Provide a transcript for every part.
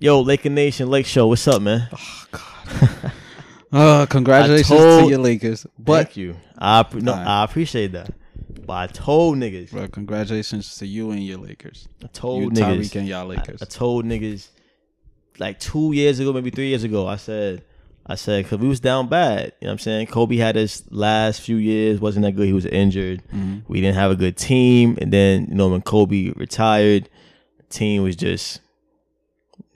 Yo, Laker Nation, Lake Show, what's up, man? Oh God. uh, congratulations told- to your Lakers. But Thank you. I no. I appreciate that. But I told niggas, bro, congratulations to you and your Lakers. I told You, niggas, Tyreek, and y'all Lakers. I, I told niggas, like two years ago, maybe three years ago, I said, I said, cause we was down bad. You know what I'm saying? Kobe had his last few years wasn't that good. He was injured. Mm-hmm. We didn't have a good team, and then you know when Kobe retired, the team was just.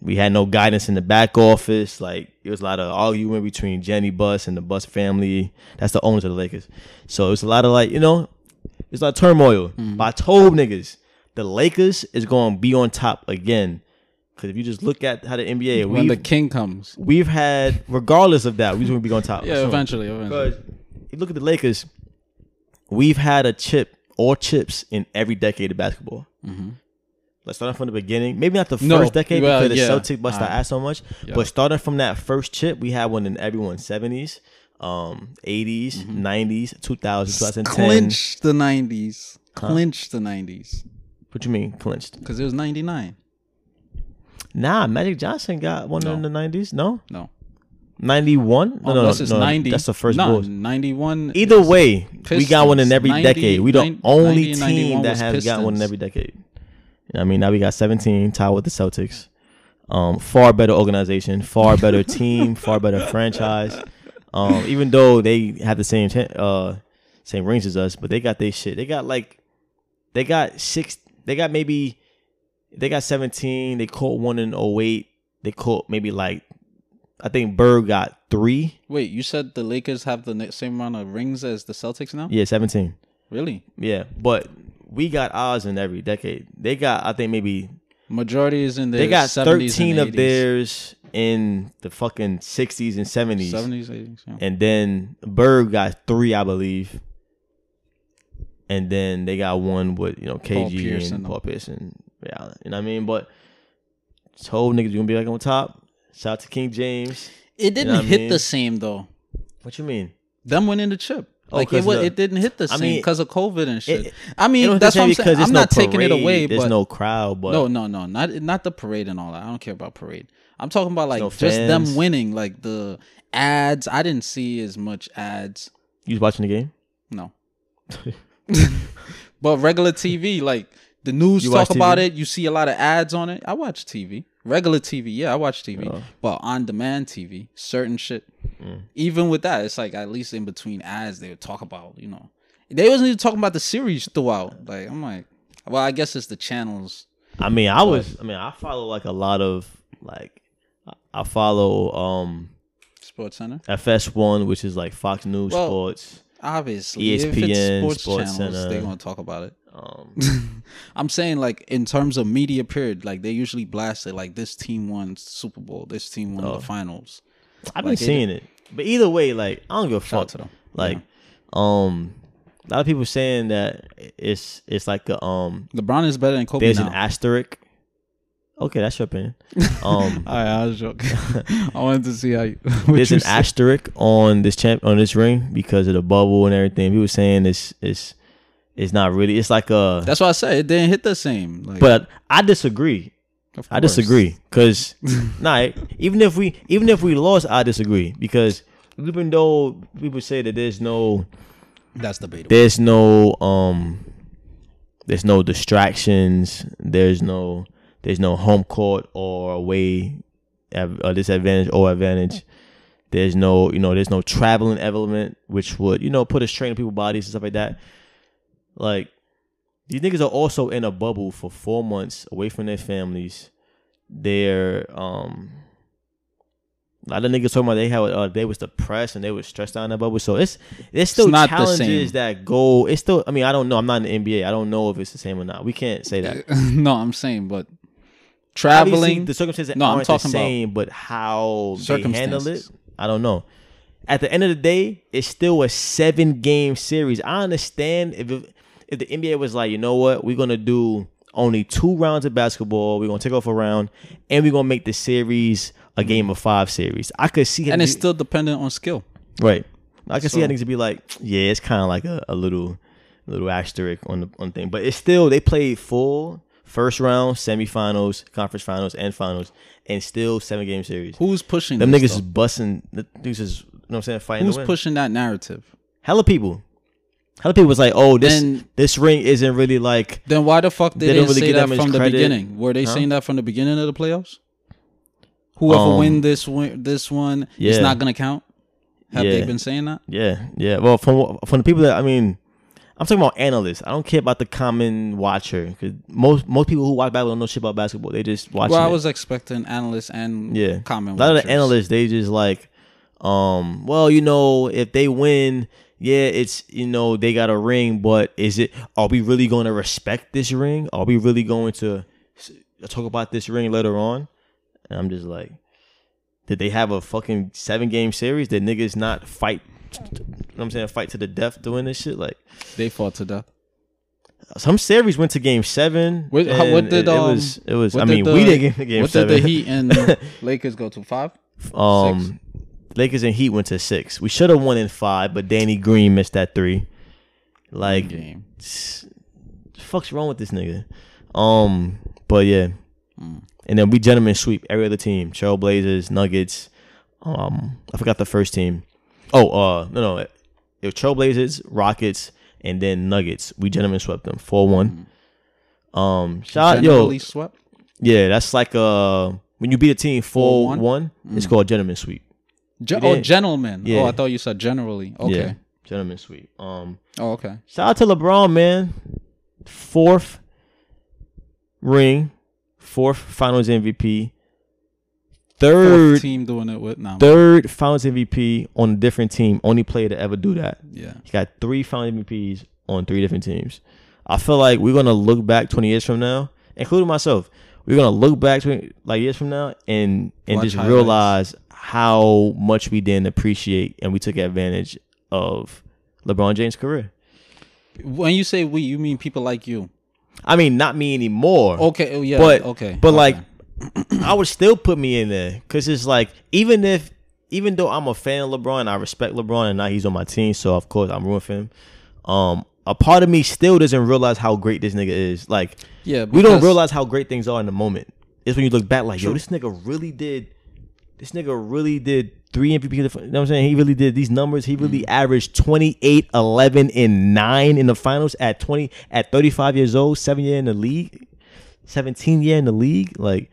We had no guidance in the back office. Like it was a lot of arguing between Jenny Buss and the Buss family. That's the owners of the Lakers. So it was a lot of like you know, it's like turmoil. Mm-hmm. But I told niggas the Lakers is going to be on top again. Because if you just look at how the NBA, when the king comes. we've had, regardless of that, we just going to be on top. Yeah, eventually, eventually. because you look at the Lakers, we've had a chip or chips in every decade of basketball. Let's start from the beginning. Maybe not the. No, first decade well, because the yeah. Celtics bust our Alright. ass so much. Yeah. But starting from that first chip, we had one in everyone's seventies, um, 80s, Mm-hmm. 90s, 2000, 2010. Clinch the 90s. Clinch the 90s. What you mean clinched? Because it was 99. Nah, Magic Johnson got one No. in the nineties. No, No. ninety one. No, no, no, no, 90. That's the first no, Bulls. 91. Either way, we got one in every 90 decade. We the 90 only 90 team that has got one in every decade. You know what I mean, now we got seventeen, tied with the Celtics. Um, far better organization, far better team, far better franchise. Um, even though they have the same uh same rings as us, but they got their shit. They got like they got six. They got maybe they got seventeen. They caught one in 08. They caught maybe like I think Bird got three. Wait, you said the Lakers have the same amount of rings as the Celtics now? Yeah, seventeen. Really? Yeah, but we got ours in every decade. They got, I think, maybe Majority is in the they got 70s thirteen and of 80s. theirs in the fucking sixties and seventies, 70s, 80s. Yeah. and then Bird got three, I believe, and then they got one with you know Paul KG Pierce and and Paul Pierce and yeah, you know what I mean. But this whole niggas you gonna be like on top. Shout out to King James. It didn't know what I hit mean? the same though. What you mean? Them winning the chip. Oh, Like it, 'cause wa- the- it didn't hit the I same mean, because of COVID and shit. it- I mean, that's what I'm saying. I'm no not taking it away, There's but no crowd, but no, no, no, not not the parade and all that. I don't care about parade. I'm talking about like no just them winning, like the ads. I didn't see as much ads. you was watching the game. No. but regular TV, like the news You talk about it. You see a lot of ads on it. I watch TV. Regular TV, yeah, I watch TV. Oh. But on demand TV, certain shit. Mm. Even with that, it's like at least in between ads, they would talk about, you know. They wasn't even talking about the series throughout. Like, I'm like, well, I guess it's the channels. I mean, I was. I mean, I follow like a lot of like. I- follow um Sports Center. FS1, which is like Fox News Well, Sports. Obviously, if ESPN, it's sports, Sports channels, Center. they're gonna talk about it. Um, I'm saying like in terms of media period, like they usually blast it like this team won Super Bowl, this team won Oh. the finals. I've been Like, seeing it, but either way, like I don't give a fuck. to them. Like, um, a lot of people saying that it's it's like a um. LeBron is better than Kobe There's now. an asterisk. Okay, that's your opinion. Um, All right, I was joking. I wanted to see how you. there's you an said. asterisk on this champ on this ring because of the bubble and everything. People saying it's it's it's not really. It's like a. That's why I said it didn't hit the same. Like, But I disagree. Of I disagree because nah, even if we even if we lost, I disagree because even though people say that there's no That's debatable. there's no um there's no distractions, there's no there's no home court or away av- or disadvantage or advantage. There's no you know there's no traveling element which would you know put a strain on people's bodies and stuff like that. Like these niggas are also in a bubble for four months away from their families. They're um a lot of niggas talking about they had uh, they was depressed and they was stressed out in that bubble. So it's there's still not the challenges same. that go. It's still. I mean, I don't know. I'm not in the NBA. I don't know if it's the same or not. We can't say that. no, I'm saying, but Obviously, traveling. the circumstances No, I'm aren't the talking about same, but how they handle it. I don't know. At the end of the day, it's still a seven game series. I understand if it, if the NBA was like, you know what, we're gonna do only two rounds of basketball. We're gonna take off a round, and we're gonna make the series a game of five series. I could see, and it's niggas- still dependent on skill. right. I could see how So- niggas would be like, yeah, it's kind of like a, a little little asterisk on the on thing, but it's still they played full first round, semifinals, conference finals, and finals, and still seven game series. Who's pushing Them niggas is busting. The niggas is you know what I'm saying fighting Who's pushing that narrative? Hella people. Hella people was like, oh, this And- this ring isn't really like. Then why the fuck They they, didn't really say that from the credit. beginning? Were they Huh? saying that from the beginning of the playoffs? Whoever Um, win this win this one, it's yeah. not gonna count. Have they been saying that? Yeah, yeah. Well, from from the people that I mean, I'm talking about analysts. I don't care about the common watcher because most most people who watch basketball don't know shit about basketball. They just watch. Well, I it. was expecting analysts and Yeah. common. a lot of the analysts they just like um well you know if they win yeah it's you know they got a ring but is it are we really going to respect this ring? Are we really going to talk about this ring later on? And i'm just like did they have a fucking seven game series did niggas not fight you know what i'm saying fight to the death doing this shit? Like they fought to death. some series went to game seven What- how- what did, it, it um, was it was i mean the- we didn't get to game what seven did the Heat and Lakers go to? Five? Um, Lakers and Heat went to six. We should have won in five, but Danny Green missed that three. Like, game. fuck's wrong with this nigga? Um, but yeah, Mm. and then we gentlemen sweep every other team: Trailblazers, Nuggets. Um, I forgot the first team. Oh, uh, no, no, it was Trailblazers, Rockets, and then Nuggets. We gentlemen swept them four one. Um, shout yo, swept. yeah, that's like uh when you beat a team four 4-1? one, it's called gentleman sweep. Oh, gentlemen. Yeah. Oh, I thought you said generally. Okay. Yeah, gentleman sweep. Um, Oh, okay. shout out to LeBron, man. Fourth ring, fourth Finals MVP, Fourth third team doing it with now. third Finals MVP on a different team. Only player to ever do that. Yeah. He got three Finals MVPs on three different teams. I feel like we're gonna look back twenty years from now, including myself. We're gonna look back 20, like years from now and and Watch just highlights. realize how much we didn't appreciate and we took advantage of LeBron James' career. When you say we, you mean people like you. I mean, not me anymore. Okay. Oh, yeah. But okay. but okay. like, I would still put me in there because it's like even if even though I'm a fan of LeBron, and I respect LeBron, and now he's on my team, so of course I'm rooting for him. Um, a part of me still doesn't realize how great this nigga is. Like, yeah, we don't realize how great things are in the moment. It's when you look back, like, yo, this nigga really did. This nigga really did three MVP. You know what I'm saying? He really did these numbers. He Mm. really averaged 28, 11, and 9 in the finals at 20, at 35 years old, seven year in the league, 17 year in the league. Like,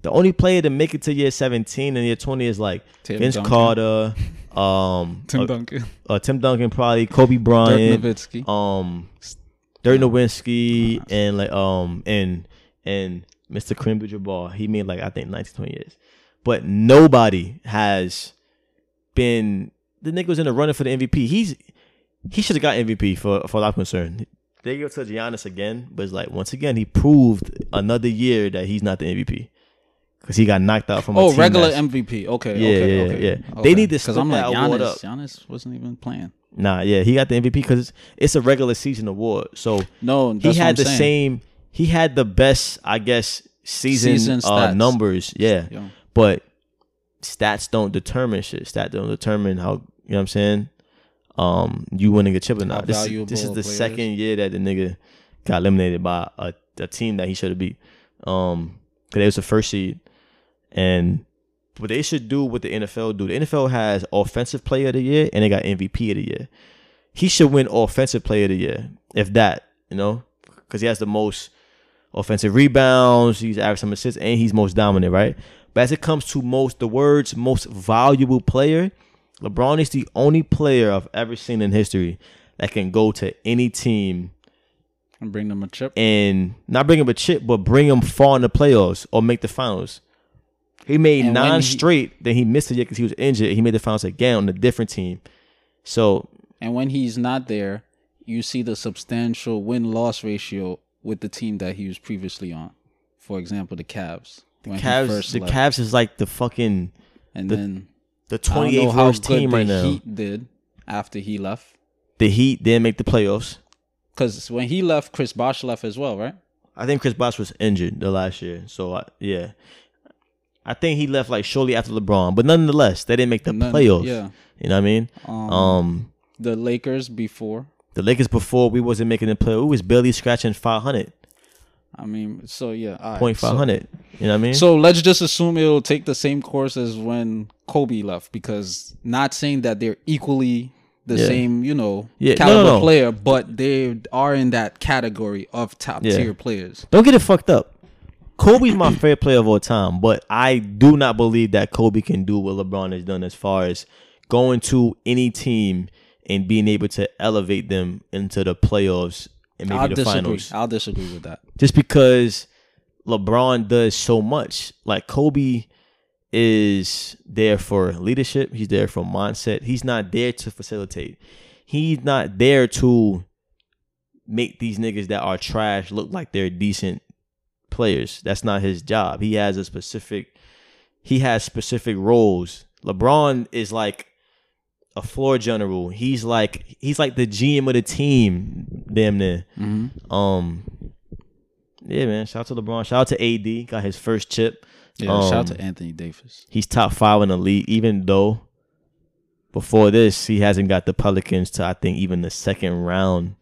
the only player to make it to year 17 and year 20 is like Tim Vince Duncan. Carter, um, Tim uh, Duncan, uh, Tim Duncan, probably Kobe Dirk Bryant, Nowitzki. um Dirk Nowitzki and like um and and Mr. Kareem Abdul-Jabbar. He made like I think 19, 20 years, but nobody has been. The nigga was in the running for the MVP. He's he should have got MVP for for I'm concerned. They go to Giannis again, but it's like once again he proved another year that he's not the MVP because he got knocked out from. a Oh, regular MVP. Okay. Yeah, okay, yeah, okay. yeah. Okay. They need this because I'm like Giannis. up. Giannis wasn't even playing. Nah, yeah, he got the MVP because it's a regular season award. So No, he had the saying. same. He had the best, I guess, season, Season uh, numbers. Yeah, Yeah. But stats don't determine shit. Stats don't determine how you know what I'm saying. Um, you winning a chip or not. This, this is the player second year that the nigga got eliminated by a, a team that he should have beat. Um, because it was the first seed, and what they should do what the NFL do. The NFL has offensive player of the year and they got MVP of the year. He should win offensive player of the year, if that, you know, because he has the most offensive rebounds. He's averaged some assists and he's most dominant, right? But as it comes to most the words most valuable player, LeBron is the only player I've ever seen in history that can go to any team And bring them a chip. and not bring them a chip, but bring them far in the playoffs or make the finals. He made and nine he, straight, Then he missed it because he was injured. He made the finals again on a different team. So And when he's not there, you see the substantial win loss ratio with the team that he was previously on. For example, the Cavs. When Cavs, the left. Cavs is like the fucking and the then the I twenty don't know eighth how worst team the right now. Heat did after he left. The Heat didn't make the playoffs. Because when he left, Chris Bosh left as well, right? I think Chris Bosh was injured the last year. So I, yeah, I think he left like shortly after LeBron. But nonetheless, they didn't make the None- playoffs. Yeah. You know what I mean? Um, Um, the Lakers before. the Lakers before we wasn't making the play. We was barely scratching five hundred. I mean, so yeah, all right, point five so- You know what I mean? So let's just assume it'll take the same course as when Kobe left, because not saying that they're equally the Yeah. same, you know, Yeah, caliber no, no. player, but they are in that category of top Yeah. tier players. Don't get it fucked up. Kobe's my favorite player of all time, but I do not believe that Kobe can do what LeBron has done as far as going to any team and being able to elevate them into the playoffs and maybe I'll the disagree. finals. I'll disagree with that. Just because LeBron does so much. Like Kobe is there for leadership, he's there for mindset. He's not there to facilitate. He's not there to make these niggas that are trash look like they're decent players. That's not his job. He has a specific he has specific roles. LeBron is like a floor general. He's like he's like the GM of the team, damn near. Mm-hmm. Um yeah, man. Shout out to LeBron. Shout out to AD. Got his first chip. Yeah, shout out Um, to Anthony Davis. He's top five in the league, even though before this he hasn't got the Pelicans to I think even the second round.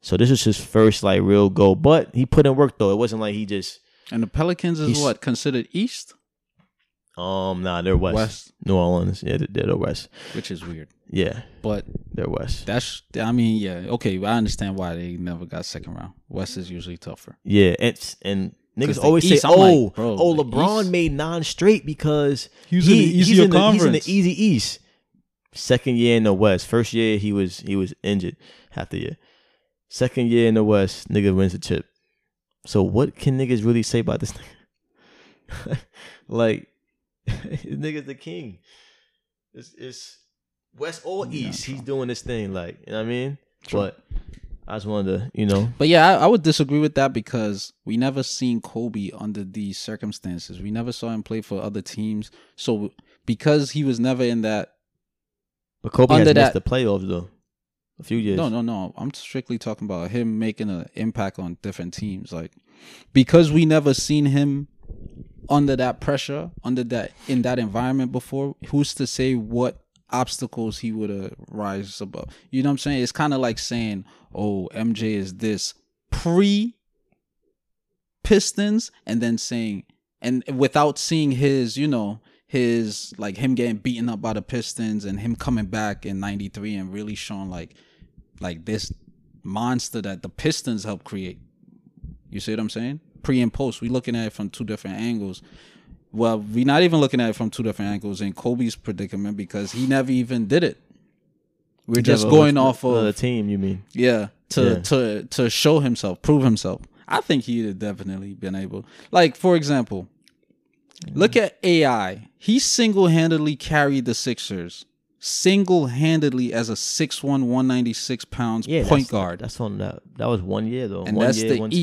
So this is his first like real goal. But he put in work though. It wasn't like he just And the Pelicans is what considered East, um nah they're west. West, New Orleans. Yeah, they're, they're the west. which is weird. Yeah, But they're west. that's, I mean, yeah, okay. I understand why they never got second round. West is usually tougher. Yeah, and and 'Cause niggas always East, say, I'm like, "Oh, bro, oh, LeBron East- made non-straight because He in the easier he's in the, conference. He's in the easy East. Second year in the West. First year he was he was injured half the year. Second year in the West, nigga wins the chip. So what can niggas really say about this nigga? like, this nigga's the king. It's it's West or East. He's doing this thing. Like, you know what I mean? True. But I just wanted to, you know, But yeah, I, I would disagree with that because we never seen Kobe under these circumstances. We never saw him play for other teams. So because he was never in that but Kobe Under has missed that- the playoffs though. A few years. No, no, no. I'm strictly talking about him making an impact on different teams. Like because we never seen him under that pressure, under that in that environment before, who's to say what obstacles he would have rise above? You know what I'm saying? It's kind of like saying, "Oh, MJ is this pre Pistons," and then saying, and without seeing his, you know, his like him getting beaten up by the Pistons and him coming back in '93 and really showing like like this monster that the Pistons helped create. You see what I'm saying? Pre and post, we're looking at it from two different angles. Well, we're not even looking at it from two different angles in Kobe's predicament because he never even did it. We're just going off of the team. You mean? yeah to Yeah. to to show himself, prove himself. I think he'd have definitely been able. Like for example, look at AI. He single handedly carried the Sixers. Single handedly as a 6'1", 196 pounds Yeah, point that's- guard. That's on that. That was one year though. and one that's year, the one team.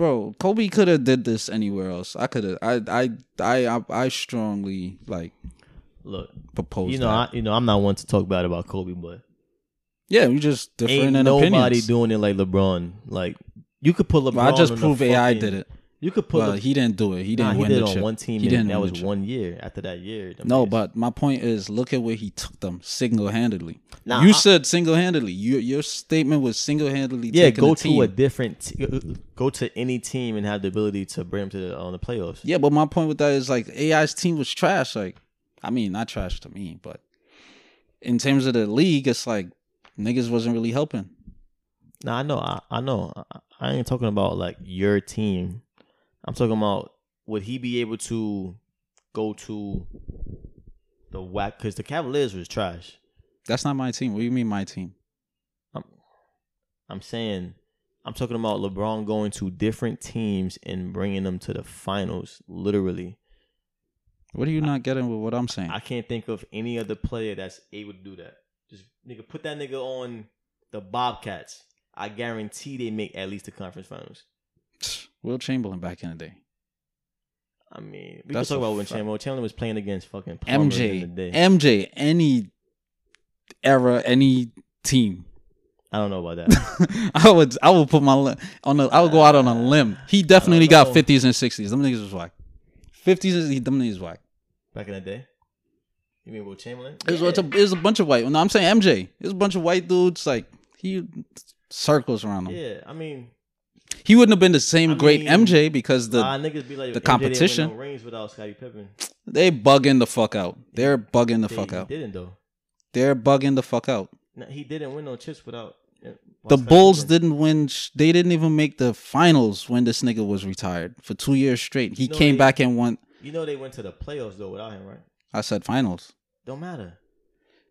Bro, Kobe could have did this anywhere else. I could have. I, I, I, I, strongly like Look, propose. you know, that. I, you know, I'm not one to talk bad about Kobe, but yeah, we just different ain't in nobody opinions. doing it like LeBron. Like you could put LeBron. But I just prove AI fucking- did it. You could put. Well, Le- he didn't do it. He didn't he win did the it on chip. one team. He and didn't that was one year. After that year, No, years. but my point is, look at where he took them single handedly. Nah, you I- said single handedly. Your your statement was single handedly. yeah, taking go a team. to a different. T- uh, go to any team and have the ability to bring them to the, on the playoffs. Yeah, but my point with that is like AI's team was trash. Like, I mean, not trash to me, but in terms of the league, it's like niggas wasn't really helping. Nah, I know. I, I know. I, I ain't talking about like your team. I'm talking about would he be able to go to the whack? Because the Cavaliers was trash. That's not my team. What do you mean my team? I'm, I'm saying I'm talking about LeBron going to different teams and bringing them to the finals. Literally, What are you not getting with what I'm saying? I can't think of any other player that's able to do that. Just nigga, put that nigga on the Bobcats. I guarantee they make at least the conference finals. Wilt Chamberlain back in the day. I mean, we That's can talk about when fact. Chamberlain, Chamberlain was playing against fucking Plumbers in the MJ, day. MJ, any era, any team. I don't know about that. I would, I would put my li- on the. I would go out on a limb. He definitely got fifties and sixties. Them niggas was whack. Fifties, is them niggas whack. Back in the day, you mean Wilt Chamberlain? It was, a, it was a bunch of white. No, I'm saying MJ. It was a bunch of white dudes. Like he circles around him. Yeah, I mean, He wouldn't have been the same I great mean, MJ because the be like the MJ didn't win competition. no rings without Scottie Pippen. they bugging the fuck out. They're bugging the They- fuck out. didn't though. They're bugging the fuck out. No, he didn't win no chips without. uh, The Scottie Bulls Pippen. didn't win. They didn't even make the finals when this nigga was retired for two years straight. He No, came they- back and won. You know they went to the playoffs though without him, right? I said finals. Don't matter.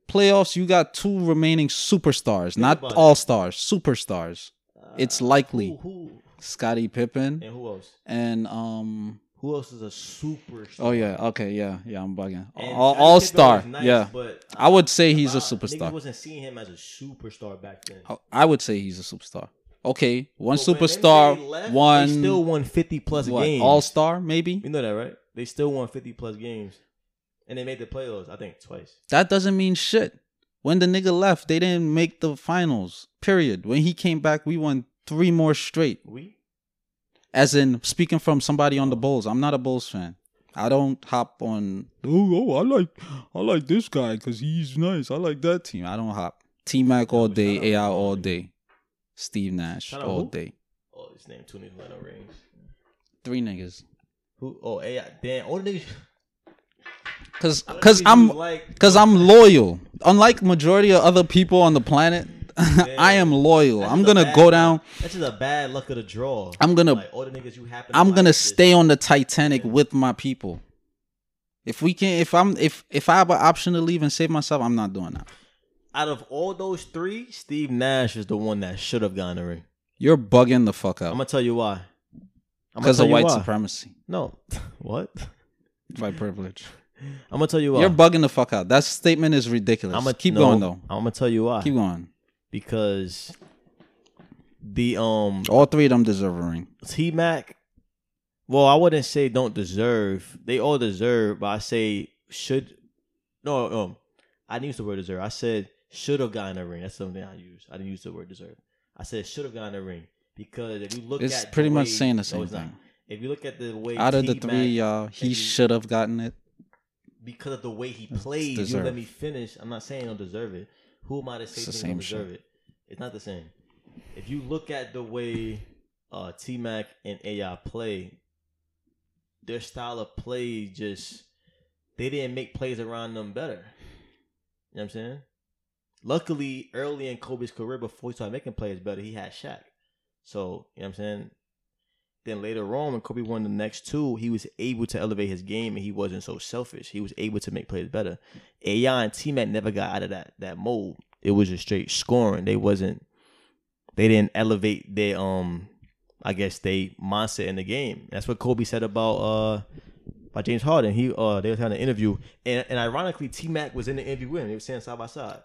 Playoffs, you got two remaining superstars, not about it. all stars, superstars. It's Uh, likely Who, who Scottie Pippen and who else? and um. Who else is a superstar? Oh yeah, okay, yeah, yeah. I'm bugging. And All, all star, nice, yeah. But I would say he's a superstar. Niggas wasn't seeing him as a superstar back then. I- I would say he's a superstar. Okay, one But superstar, left, one still won fifty plus games. all star, maybe. You know that, right? They still won fifty plus games, and they made the playoffs. I think twice. That doesn't mean shit. When the nigga left, they didn't make the finals. Period. When he came back, we won three more straight. We As in speaking from somebody on the oh. Bulls. I'm not a Bulls fan. I don't hop on. Oh, oh I like, I like this guy because he's nice. I like that team. I don't hop. T Mac all day, AI all day, Steve Nash Shout all day. oh, his name two niggas no rings. Three niggas. Who? Oh, AI. Damn, all the niggas. Cause, cause I'm, like. cause I'm loyal. Unlike majority of other people on the planet, I am loyal. That's I'm gonna bad go down. That's just a bad luck of the draw. I'm gonna- like all the niggas you happen. to I'm gonna stay on the Titanic with my people. If we can, if I'm, if if I have an option to leave and save myself, I'm not doing that. Out of all those three, Steve Nash is the one that should have gotten a ring. You're bugging the fuck out. I'm gonna tell you why. Because of white why. supremacy, No, what? White privilege. I'm gonna tell you why. You're bugging the fuck out. That statement is ridiculous. I'm gonna keep no, going though. I'm gonna tell you why. Keep going. because the um All three of them deserve a ring. T Mac. Well, I wouldn't say don't deserve. They all deserve, but I say should. No, no. I didn't use the word deserve. I said should have gotten a ring. That's something I used. I didn't use the word deserve. I said should have gotten a ring because if you look It's at pretty the much saying the no, same it's not. If you look at the way Out of the three, y'all, he should have gotten it. because of the way he played. You let me finish. I'm not saying he don't deserve it. Who am I to say he don't deserve it? It's not the same. If you look at the way uh, T Mac and AI play, their style of play just they didn't make plays around them better. You know what I'm saying? Luckily, early in Kobe's career, before he started making plays better, he had Shaq. So, you know what I'm saying? Then later on, when Kobe won the next two, he was able to elevate his game and he wasn't so selfish. He was able to make plays better. AI and T Mac never got out of that that mold. It was just straight scoring. They wasn't they didn't elevate their um I guess they mindset in the game. That's what Kobe said about uh by James Harden. He uh they was having an interview and, and ironically T Mac was in the interview with him. They were saying side by side.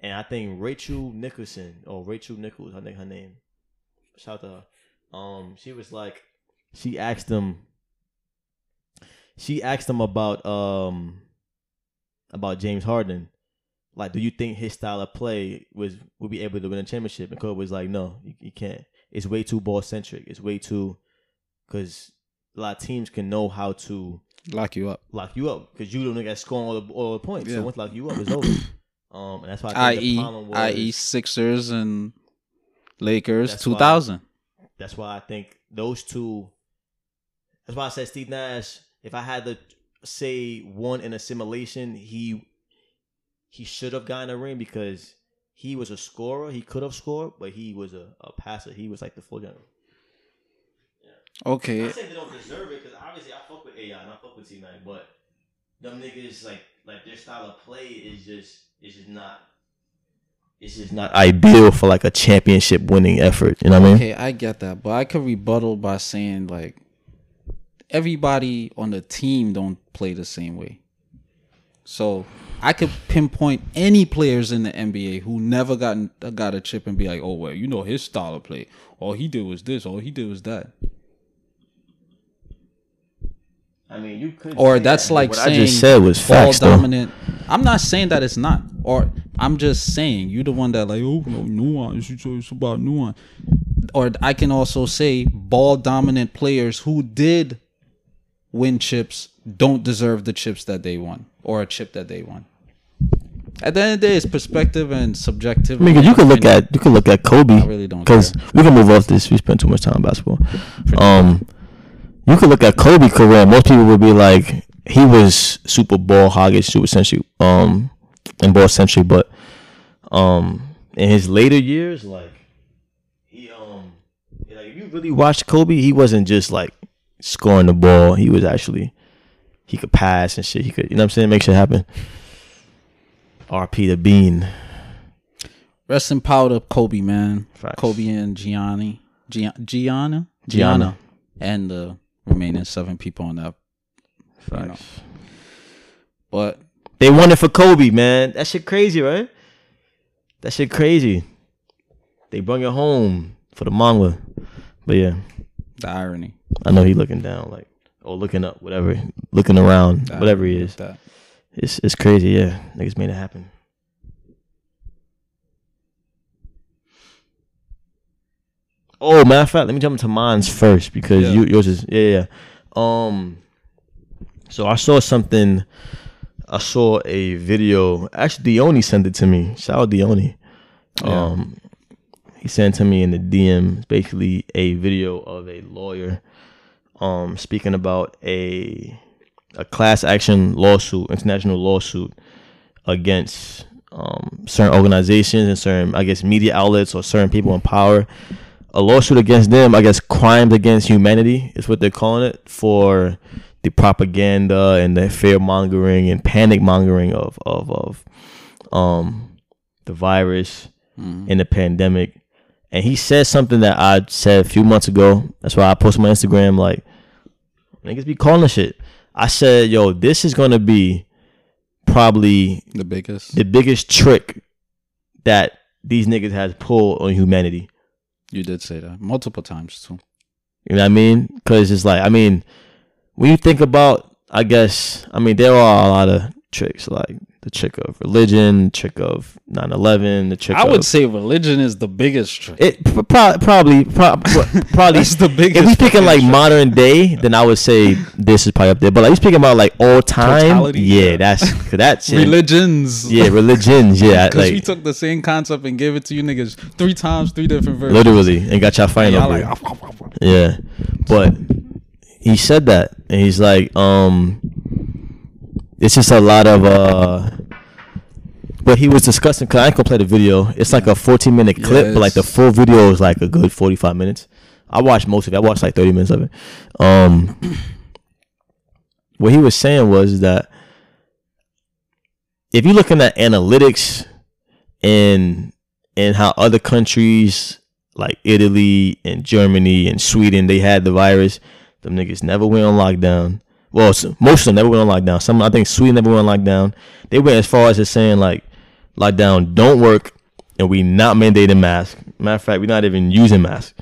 And I think Rachel Nicholson or Rachel Nichols, I think her name. Shout out to her. Um, she was like, she asked him. She asked him about um about James Harden. Like, do you think his style of play was would be able to win a championship? And Kobe was like, no, you, you can't. It's way too ball centric. It's way too because a lot of teams can know how to Lock you up. lock you up because you don't get scoring all the all the points. Yeah. So once lock you up, it's over. Um, and that's why I think the I.e., problem was. i.e., Sixers and Lakers, That's two why- thousand. That's why I think those two. That's why I said Steve Nash. If I had to say one in assimilation, he he should have gotten a ring because he was a scorer. He could have scored, but he was a, a passer. He was like the floor general. Okay, I say they don't deserve it because obviously I fuck with AI and I fuck with T Mac, but them niggas like like their style of play is just is just not. It's just not ideal for like a championship winning effort. You know what I mean? okay, I get that, but I could rebuttal by saying like everybody on the team don't play the same way. So I could pinpoint any players in the NBA who never got got a chip and be like, oh well, you know his style of play. All he did was this. All he did was that. I mean, you could. Or that's that, like what saying I just said was ball facts, though. dominant. I'm not saying that it's not. Or I'm just saying you're the one that like oh no nuance. It's it's about nuance. Or I can also say ball dominant players who did win chips don't deserve the chips that they won or a chip that they won. At the end of the day, it's perspective and subjective. I mean, 'cause you could look at you could look at Kobe. I really don't because we can move off this. We spent too much time on basketball. Um, you could look at Kobe career. Most people would be like, he was Super Bowl hoggish, super century, um, in ball century. But um, in his later years, like he um, like if you really watched Kobe, he wasn't just like scoring the ball. He was actually he could pass and shit. He could, you know what I'm saying, make shit happen. RP the Bean. Rest in power to Kobe, man. Facts. Kobe and Gianni, Gia- Gianna, Gianna. Gianna, and the remaining seven people on that. You know. But They won it for Kobe, man. That shit crazy, right? That shit crazy. They bring it home for the Mamba. But yeah, the irony, I know he looking down, like or looking up, whatever, looking around, whatever he is. It's it's crazy. Yeah, niggas made it happen. Oh, matter of fact, let me jump into mine's first because Yeah. you yours is yeah yeah. Um, so I saw something. I saw a video. Actually, Dione sent it to me. Shout out Dione. Yeah. Um, he sent to me in the DM basically a video of a lawyer, um, speaking about a a class action lawsuit, international lawsuit against um, certain organizations and certain, I guess, media outlets or certain people in power. A lawsuit against them, I guess, crimes against humanity is what they're calling it for the propaganda and the fear mongering and panic mongering of of of um the virus Mhm. in the pandemic. And he said something that I said a few months ago. That's why I posted my Instagram like niggas be calling shit. I said, yo, this is gonna be probably the biggest. the biggest trick that these niggas has pulled on humanity. You did say that multiple times too. You know what I mean? Because it's like, I mean, when you think about, I guess, I mean, there are a lot of tricks, like the trick of religion, trick of 9-11, the trick I of... would say religion is the biggest trick. It pro- pro- probably, pro- pro- probably. That's the biggest. if we speaking like trick. modern day, then I would say this is probably up there. But like you speaking about like all time, Totality, yeah, yeah. that's that's it. religions. Yeah, religions, yeah, Because we took the same concept and gave it to you niggas three times, three different versions. literally, and got y'all fighting over like, it. Yeah, but he said that, and he's like, um, it's just a lot of uh. But he was discussing. Cause I ain't gonna play the video. It's like a 14 minute clip, but like the full video is like a good 45 minutes. I watched most of it. I watched like 30 minutes of it. Um, what he was saying was that if you're looking at analytics and and how other countries like Italy and Germany and Sweden they had the virus, them niggas never went on lockdown. Well, most of them never went on lockdown. Some I think Sweden never went on lockdown. They went as far as just saying like lockdown don't work and we not mandating masks. Matter of fact, we're not even using masks.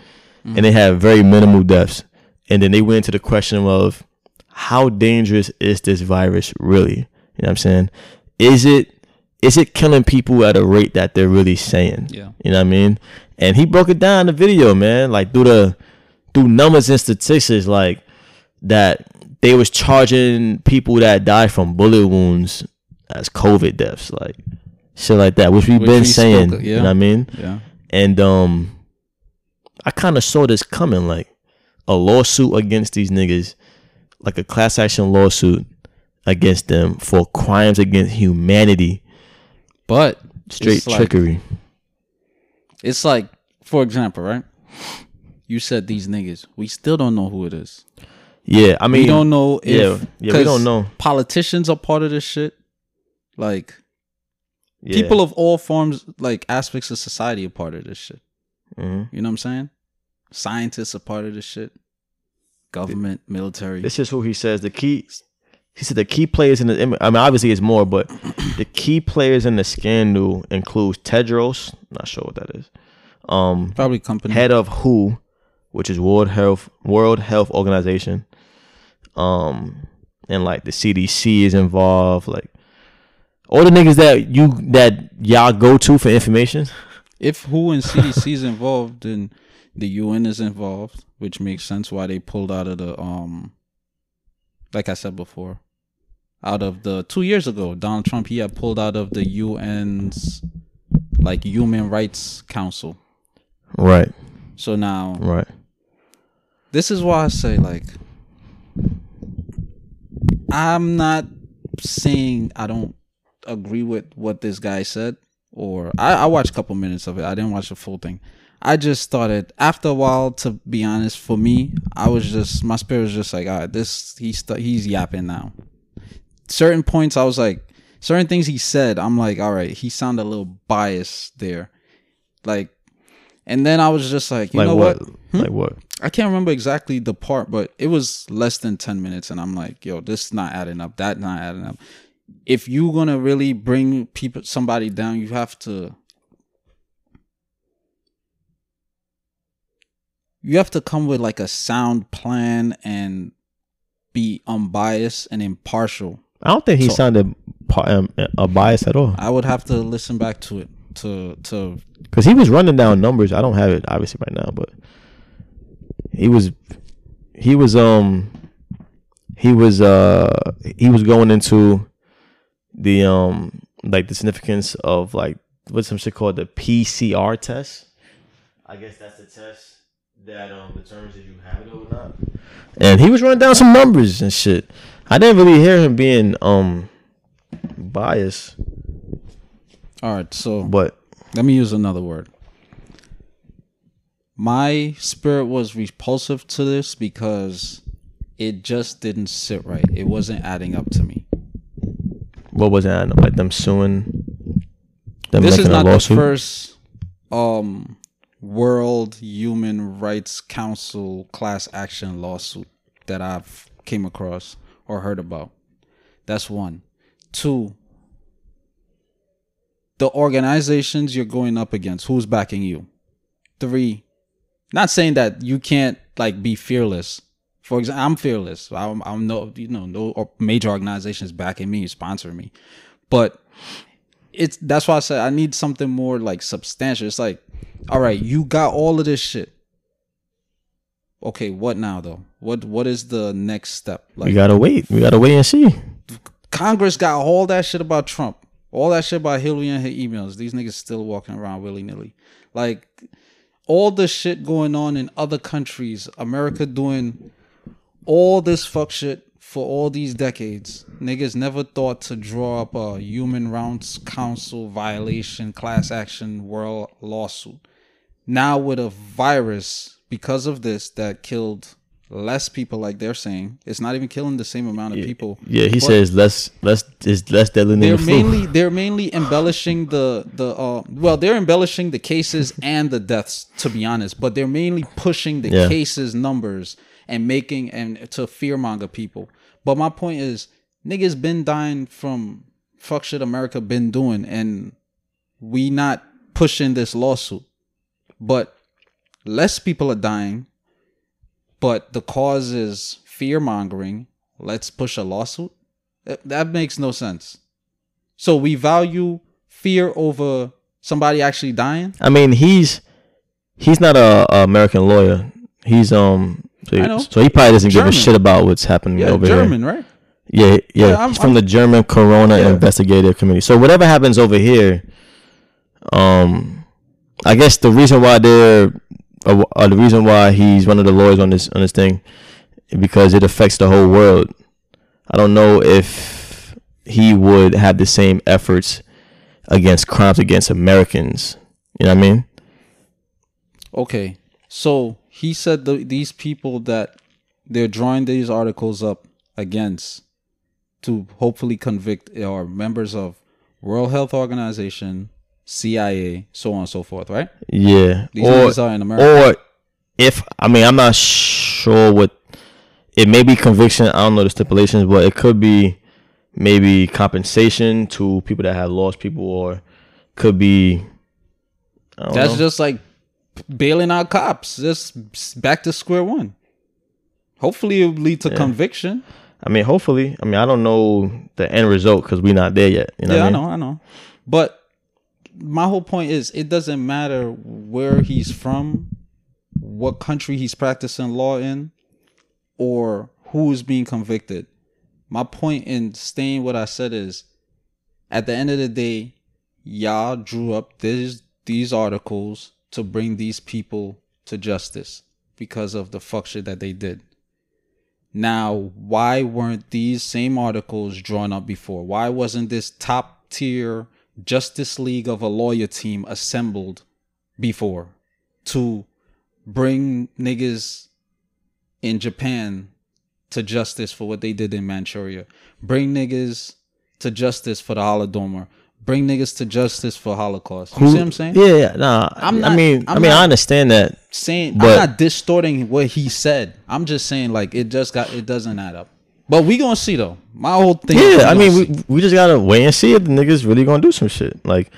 And they have very minimal deaths. And then they went into the question of how dangerous is this virus really? You know what I'm saying? Is it is it killing people at a rate that they're really saying? Yeah. You know what I mean? And he broke it down in the video, man, like through the through numbers and statistics, like that they was charging people that died from bullet wounds as COVID deaths, like shit like that, which we've Which been we saying. spoke- You yeah. know what I mean? Yeah. And um I kind of saw this coming like a lawsuit against these niggas, like a class action lawsuit against them for crimes against humanity, But straight it's like- trickery. It's like, for example, right? You said these niggas. We still don't know who it is. Yeah, I mean we don't know if yeah, yeah, we don't know. Politicians are part of this shit. Like Yeah. people of all forms, like aspects of society, are part of this shit. Mhm. You know what I'm saying? Scientists are part of this shit. Government, military. This is who he says the key. He said the key players in the. I mean, obviously it's more, but the key players in the scandal includes Tedros. Not sure what that is. Um, Probably company. head of WHO, which is World Health World Health Organization. Um, and like the CDC is involved. Like all the niggas that you that y'all go to for information. if who and CDC is involved, then the UN is involved, which makes sense why they pulled out of the um. Like I said before, out of the two years ago. Donald Trump he had pulled out of the UN's like Human Rights Council. Right. So now Right. this is why I say like I'm not saying I don't agree with what this guy said, or I, I watched a couple minutes of it. I didn't watch the full thing. I just started after a while. To be honest, for me, I was just my spirit was just like, all right, this he's he's yapping now. Certain points, I was like, certain things he said, I'm like, all right, he sounded a little biased there, like, and then I was just like, you like know what? what? Hmm? Like what? I can't remember exactly the part, but it was less than 10 minutes. And I'm like, yo, this is not adding up. That not adding up. If you're going to really bring people, somebody down, you have to, you have to come with like a sound plan and be unbiased and impartial. I don't think he So- sounded um, a bias at all. I would have to listen back to it to, to, Because he was running down numbers. I don't have it obviously right now, but he was he was um he was uh he was going into the um like the significance of like what's some shit called the PCR test. I guess that's the test that um determines if you have it or not. And he was running down some numbers and shit. I didn't really hear him being um biased, all right. So but let me use another word. My spirit was repulsive to this because it just didn't sit right. It wasn't adding up to me. what was that? Like them suing them this is not the first um World Human Rights Council class action lawsuit that I've came across or heard about. That's one. Two, the organizations you're going up against, who's backing you? Three, not saying that you can't like be fearless. For example, I'm fearless. I'm, I'm no, you know, no or- major organizations backing me, sponsoring me, but it's that's why I said I need something more like substantial. It's like, all right, you got all of this shit. Okay, what now though? What what is the next step? we Like gotta wait. We gotta wait and see. Congress got all that shit about Trump, all that shit about Hillary and her emails. These niggas still walking around willy nilly. Like all the shit going on in other countries, America doing all this fuck shit for all these decades. Niggas never thought to draw up a human rights council violation class action world lawsuit. Now with a virus because of this that killed less people like they're saying, it's not even killing the same amount of people. Yeah, he But- says less less is less deadly they're the mainly they're mainly embellishing the the uh well they're embellishing the cases and the deaths to be honest but they're mainly pushing the Yeah. cases numbers and making and to fearmonger people but my point is niggas been dying from fuck shit america been doing and we not pushing this lawsuit but less people are dying but the cause is fear mongering let's push a lawsuit that, makes no sense so we value fear over somebody actually dying I mean, he's he's not a, a American lawyer. He's um so, know. so he probably doesn't give a shit about what's happening yeah over german right here. Yeah, yeah. Yeah, he's from I'm- the German Corona Yeah. Investigative Committee. So whatever happens over here, um, I guess the reason why they're uh, the reason why he's one of the lawyers on this on this thing because it affects the whole world. I don't know if he would have the same efforts against crimes against Americans. You know what I mean? okay so he said the, these people that they're drawing these articles up against to hopefully convict are members of world health organization cia so on and so forth right Yeah. these or are in america or if I mean I'm not sure what it may be conviction. I don't know the stipulations, but it could be maybe compensation to people that have lost people, or could be. That's know. just like bailing out cops. Just back to square one. Hopefully, it will lead to conviction. I mean, hopefully. I mean, I don't know the end result because we're not there yet. You know yeah, what I I know, I know. But my whole point is, it doesn't matter where he's from, what country he's practicing law in, or who is being convicted. My point in saying what I said is, at the end of the day, y'all drew up these these articles to bring these people to justice because of the fuck shit that they did. Now, why weren't these same articles drawn up before? Why wasn't this top tier Justice League of a lawyer team assembled before to bring niggas in Japan to justice for what they did in Manchuria? Bring niggas to justice for the Holodomor. Bring niggas to justice for Holocaust. You see what I'm saying? Yeah, yeah. Nah, I'm not, I mean, i I'm mean, I understand that. saying But- I'm not distorting what he said. I'm just saying like it just got it doesn't add up. But we gonna see though. My whole thing. Yeah, I mean, we, we just gotta wait and see if the niggas really gonna do some shit. Like,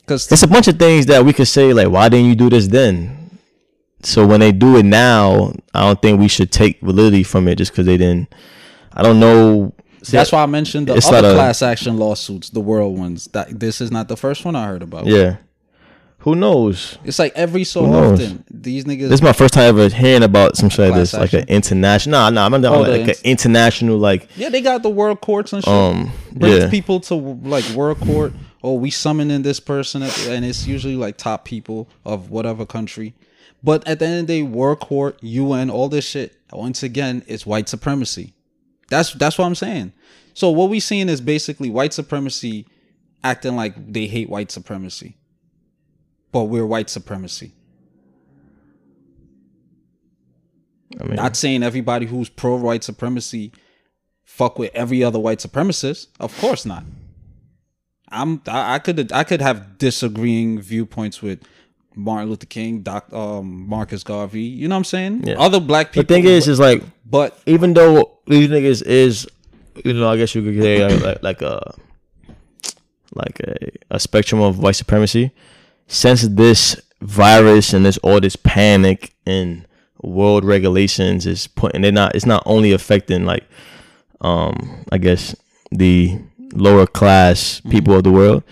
because it's a bunch of things that we could say. Like, why didn't you do this then? So when they do it now, I don't think we should take validity from it just because they didn't. I don't know. See, that's why I mentioned the other not a- class action lawsuits, the world ones. That this is not the first one I heard about. Yeah. Who knows? it's like every so Who knows? often these niggas. This is my first time ever hearing about some shit like this, like an international. Nah, nah, I'm not Oh, like the an international, like yeah, they got the world courts and shit. um, brings yeah, people to like world court. Oh, we summoning this person, and it's usually like top people of whatever country. But at the end of the day, world court, UN, all this shit. Once again, it's white supremacy. That's that's what I'm saying. So what we seeing is basically white supremacy acting like they hate white supremacy, but we're white supremacy. I mean, Not saying everybody who's pro white supremacy fuck with every other white supremacist. Of course not. I'm I, I could I could have disagreeing viewpoints with Martin Luther King, Doc um Marcus Garvey. You know what I'm saying? Yeah. Other black people. the thing is, is like but even though these niggas is, you know, I guess you could say like, like, like a like a, a spectrum of white supremacy. Since this virus and this all this panic and world regulations is putting, they're not. It's not only affecting like, um, I guess the lower class people of the world.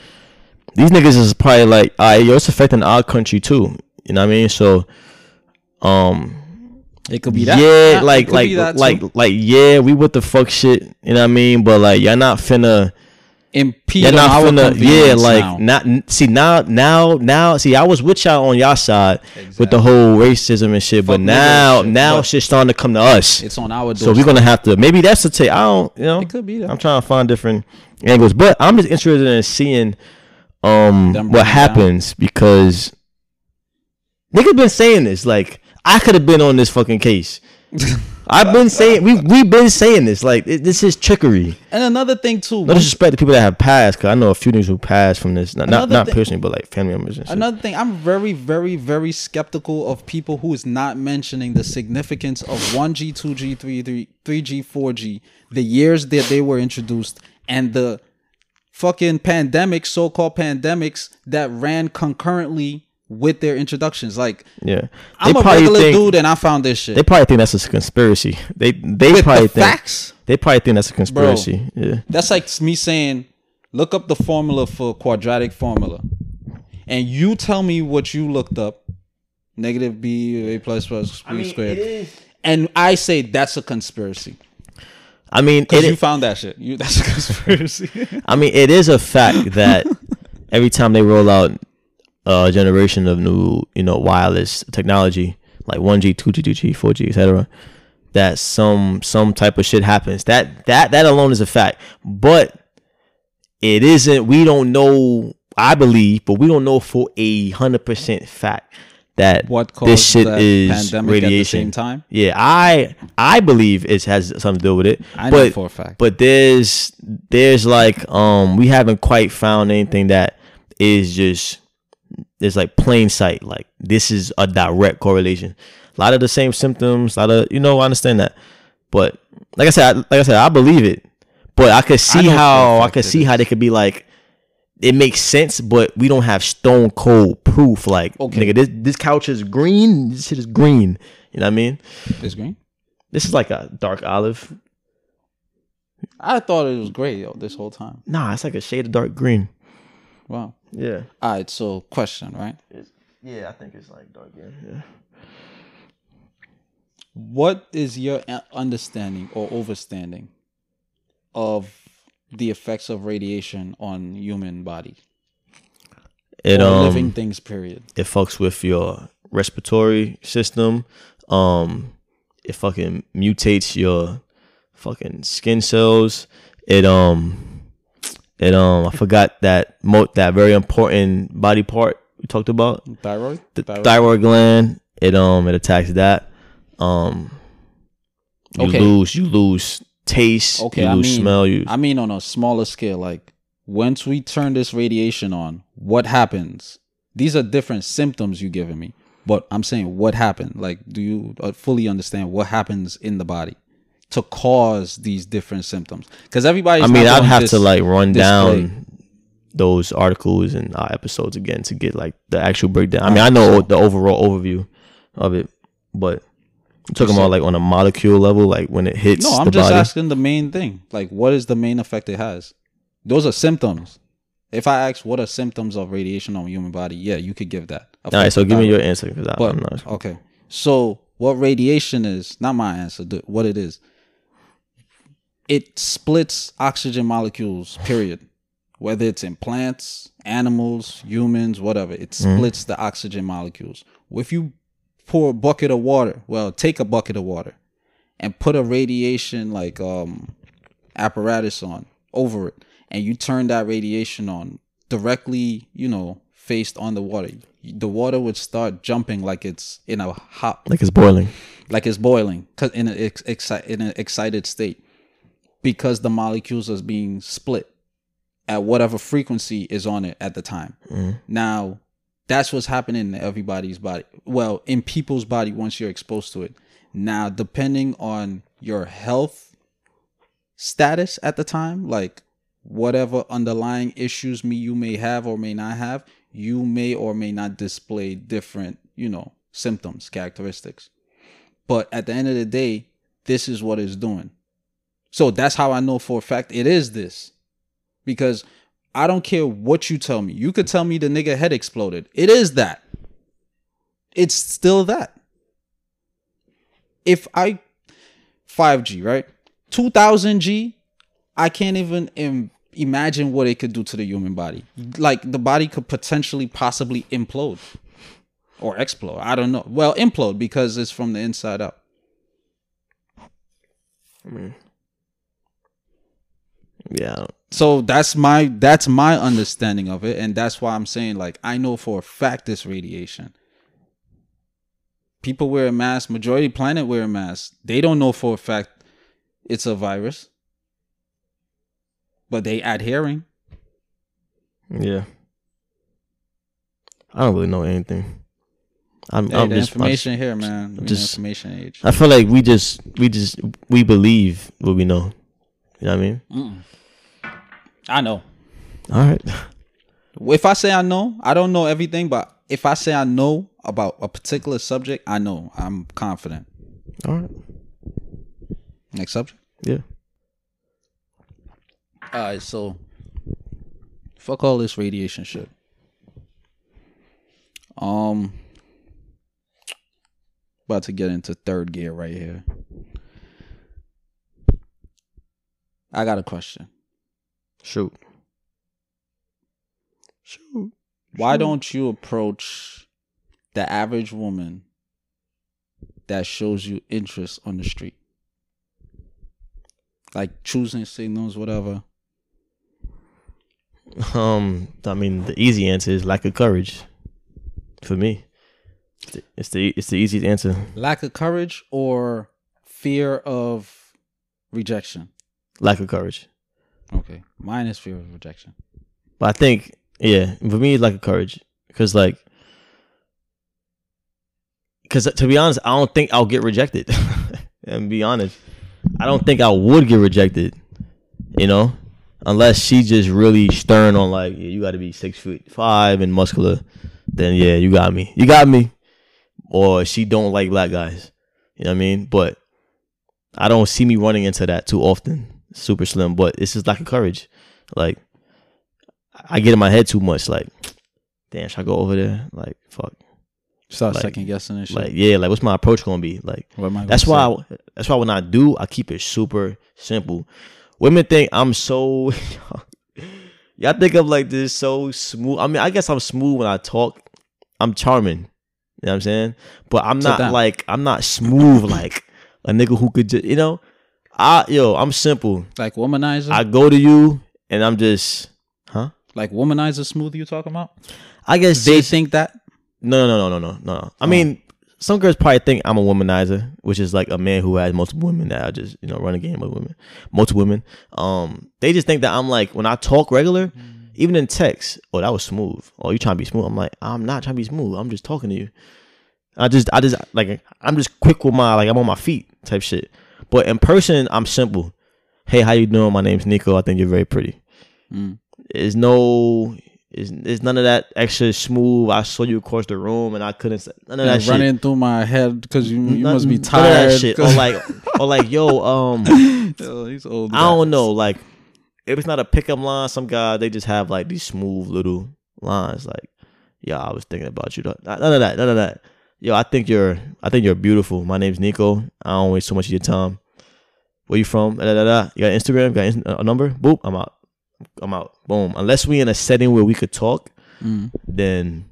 These niggas is probably like, all right, yo, it's affecting our country too. You know what I mean? So, um, it could be that. yeah, It like like that like like yeah, we with the fuck shit. You know what I mean? But like y'all not finna. Impede You're on not our finna. Yeah, like now. not see now now now see I was with y'all on y'all side with the whole racism and shit, but Fuck niggas now shit, now but- shit's starting to come to us. it's on our So we're gonna have to maybe that's the take. I don't you know. It could be that. I'm trying to find different angles, but I'm just interested in seeing um Them what break it down. happens because niggas been saying this. Like I could have been on this fucking case. I've been saying we we've been saying this. Like it, this is trickery. and another thing too. No disrespect to people that have passed, because I know a few niggas who passed from this. Not not, not thing- personally, but like family members. Another thing, I'm very, very, very skeptical of people who is not mentioning the significance of 1G, 2G, 3G, 3G, 4G, the years that they were introduced, and the fucking pandemics, so-called pandemics that ran concurrently with their introductions. Like, yeah, I'm a regular think dude and I found this shit. they probably think that's a conspiracy. They they with probably the think facts. they probably think that's a conspiracy. Yeah, That's like me saying, look up the formula for quadratic formula, and you tell me what you looked up. Negative b a plus plus b squared, and I say that's a conspiracy I mean, because it, you found that shit. You that's a conspiracy. I mean, it is a fact that every time they roll out a generation of new, you know, wireless technology, like 1G, 2G, 2G, 4G, etc., that some some type of shit happens. That that that alone is a fact. But it isn't. We don't know. I believe, but we don't know for a hundred percent fact that what caused this shit is pandemic radiation. at the same time? Yeah, I I believe it has something to do with it. I know but for a fact. but there's there's like um we haven't quite found anything that is just there's like plain sight like this is a direct correlation a lot of the same symptoms a lot of you know i understand that but like i said I, like i said i believe it but i could see a how i could see how they could be like it makes sense but we don't have stone cold proof like Okay. nigga this this couch is green this shit is green you know what i mean This green. this is like a dark olive I thought it was gray yo, this whole time. nah it's like a shade of dark green Wow. Yeah All right. So question, right? yeah i think it's like dark green yeah What is your understanding or overstanding of the effects of radiation on human body It or um living things? Period. it fucks with your respiratory system. Um, it fucking mutates your fucking skin cells. It um, it um, I forgot that mo- that very important body part we talked about, Thyroid. the thyroid, gland. It um, it attacks that. Um, you Okay. lose you lose taste. Okay, you I mean, smell. You I mean on a smaller scale, like once we turn this radiation on, what happens? These are different symptoms you giving me, but I'm saying what happened. Like, do you uh, fully understand what happens in the body to cause these different symptoms? Because everybody. I mean, I'd have to like run down those articles and uh, episodes again to get like the actual breakdown. I mean, I know the overall overview of it, but I'm talking about like on a molecule level, like when it hits No, I'm just body. asking the main thing. Like, what is the main effect it has? Those are symptoms. If I ask what are symptoms of radiation on the human body, yeah, you could give that. All right, so give me your answer because I'm not. okay, so what radiation is? Not my answer. What it is? It splits oxygen molecules. Period. Whether it's in plants, animals, humans, whatever, it splits the oxygen molecules. If you pour a bucket of water, well, take a bucket of water and put a radiation like um apparatus on over it, and you turn that radiation on directly, you know, faced on the water, the water would start jumping like it's in a hot, Like it's boiling. like it's boiling, cause in an ex- exci- in an excited state, because the molecules are being split at whatever frequency is on it at the time. Mm-hmm. Now, that's what's happening in everybody's body. Well, in people's body once you're exposed to it. Now, depending on your health status at the time, like whatever underlying issues me you may have or may not have, you may or may not display different, you know, symptoms, characteristics. But at the end of the day, this is what it's doing. So that's how I know for a fact it is this. Because I don't care what you tell me. You could tell me the nigga head exploded. It is that. It's still that. If I 5G, right? 2000G, I can't even Im- imagine what it could do to the human body. Like the body could potentially possibly implode or explode. I don't know. Well, implode because it's from the inside out. I don't- So that's my that's my understanding of it, and that's why I'm saying like I know for a fact this radiation. People wear a mask. Majority planet wear a mask. They don't know for a fact it's a virus, but they adhering. yeah. I don't really know anything. I'm, Hey, I'm just information here, man. We in the just- information age. I feel like we just we just we believe what we know. You know what I mean? I know. All right. If I say I know, I don't know everything, but if I say I know about a particular subject, I know. I'm confident. All right. Next subject. Yeah. All right, so fuck all this radiation shit. Um, about to get into third gear right here. I got a question. Shoot. Shoot. Why don't you approach the average woman that shows you interest on the street? Like choosing signals, whatever. Um, I mean, the easy answer is lack of courage. For me, it's the it's the easiest answer. Lack of courage or fear of rejection. Lack of courage. Okay. Mine is fear of rejection. But I think, yeah, for me, it's lack of courage. Because, like, because uh, to be honest, I don't think I'll get rejected. and be honest, I don't think I would get rejected. You know, unless she just really stern on like, yeah, you got to be six feet five and muscular. Then yeah, you got me. You got me. Or she don't like black guys. You know what I mean? But I don't see me running into that too often. Super slim, but it's just lack of courage. Like I get in my head too much. Like, damn, should I go over there? Like, fuck. Start Like- second guessing and shit. Like, yeah, like what's my approach gonna be? Like, What am I that's why. I, that's why when I do, I keep it super simple. women think I'm so. Y'all think I'm like this so smooth. I mean, I guess I'm smooth when I talk. I'm charming. You know what I'm saying? But I'm not like I'm not smooth like a nigga who could just you know. I yo, I'm simple. Like womanizer, I go to you and I'm just huh? like womanizer smooth. You talking about? I guess They just- think that. no no no no no no. Oh. I mean, some girls probably think I'm a womanizer, which is like a man who has multiple women that I just you know run a game with women, multiple women. Um, they just think that I'm like when I talk regular, even in text. Oh, that was smooth. Oh, you trying to be smooth? I'm like, I'm not trying to be smooth. I'm just talking to you. I just I just like I'm just quick with my like I'm on my feet type shit. But in person, I'm simple. Hey, how you doing? My name's Nico. I think you're very pretty. Mm. There's no, it's, it's none of that extra smooth. I saw you across the room and I couldn't. say None of that shit. running through my head because you, you None- must be none of tired. that shit. Or like, or like, yo, um, Oh, he's old. I don't know. Like, if it's not a pickup line, some guy they just have like these smooth little lines. Like, yeah, I was thinking about you. None of that. None of that. Yo, I think you're. I think you're beautiful. My name's Nico. I don't waste so much of your time. Where you from? Da, da, da. You got Instagram? Got in- a number? Boop. I'm out. I'm out. Boom. Unless we in a setting where we could talk, Mm. then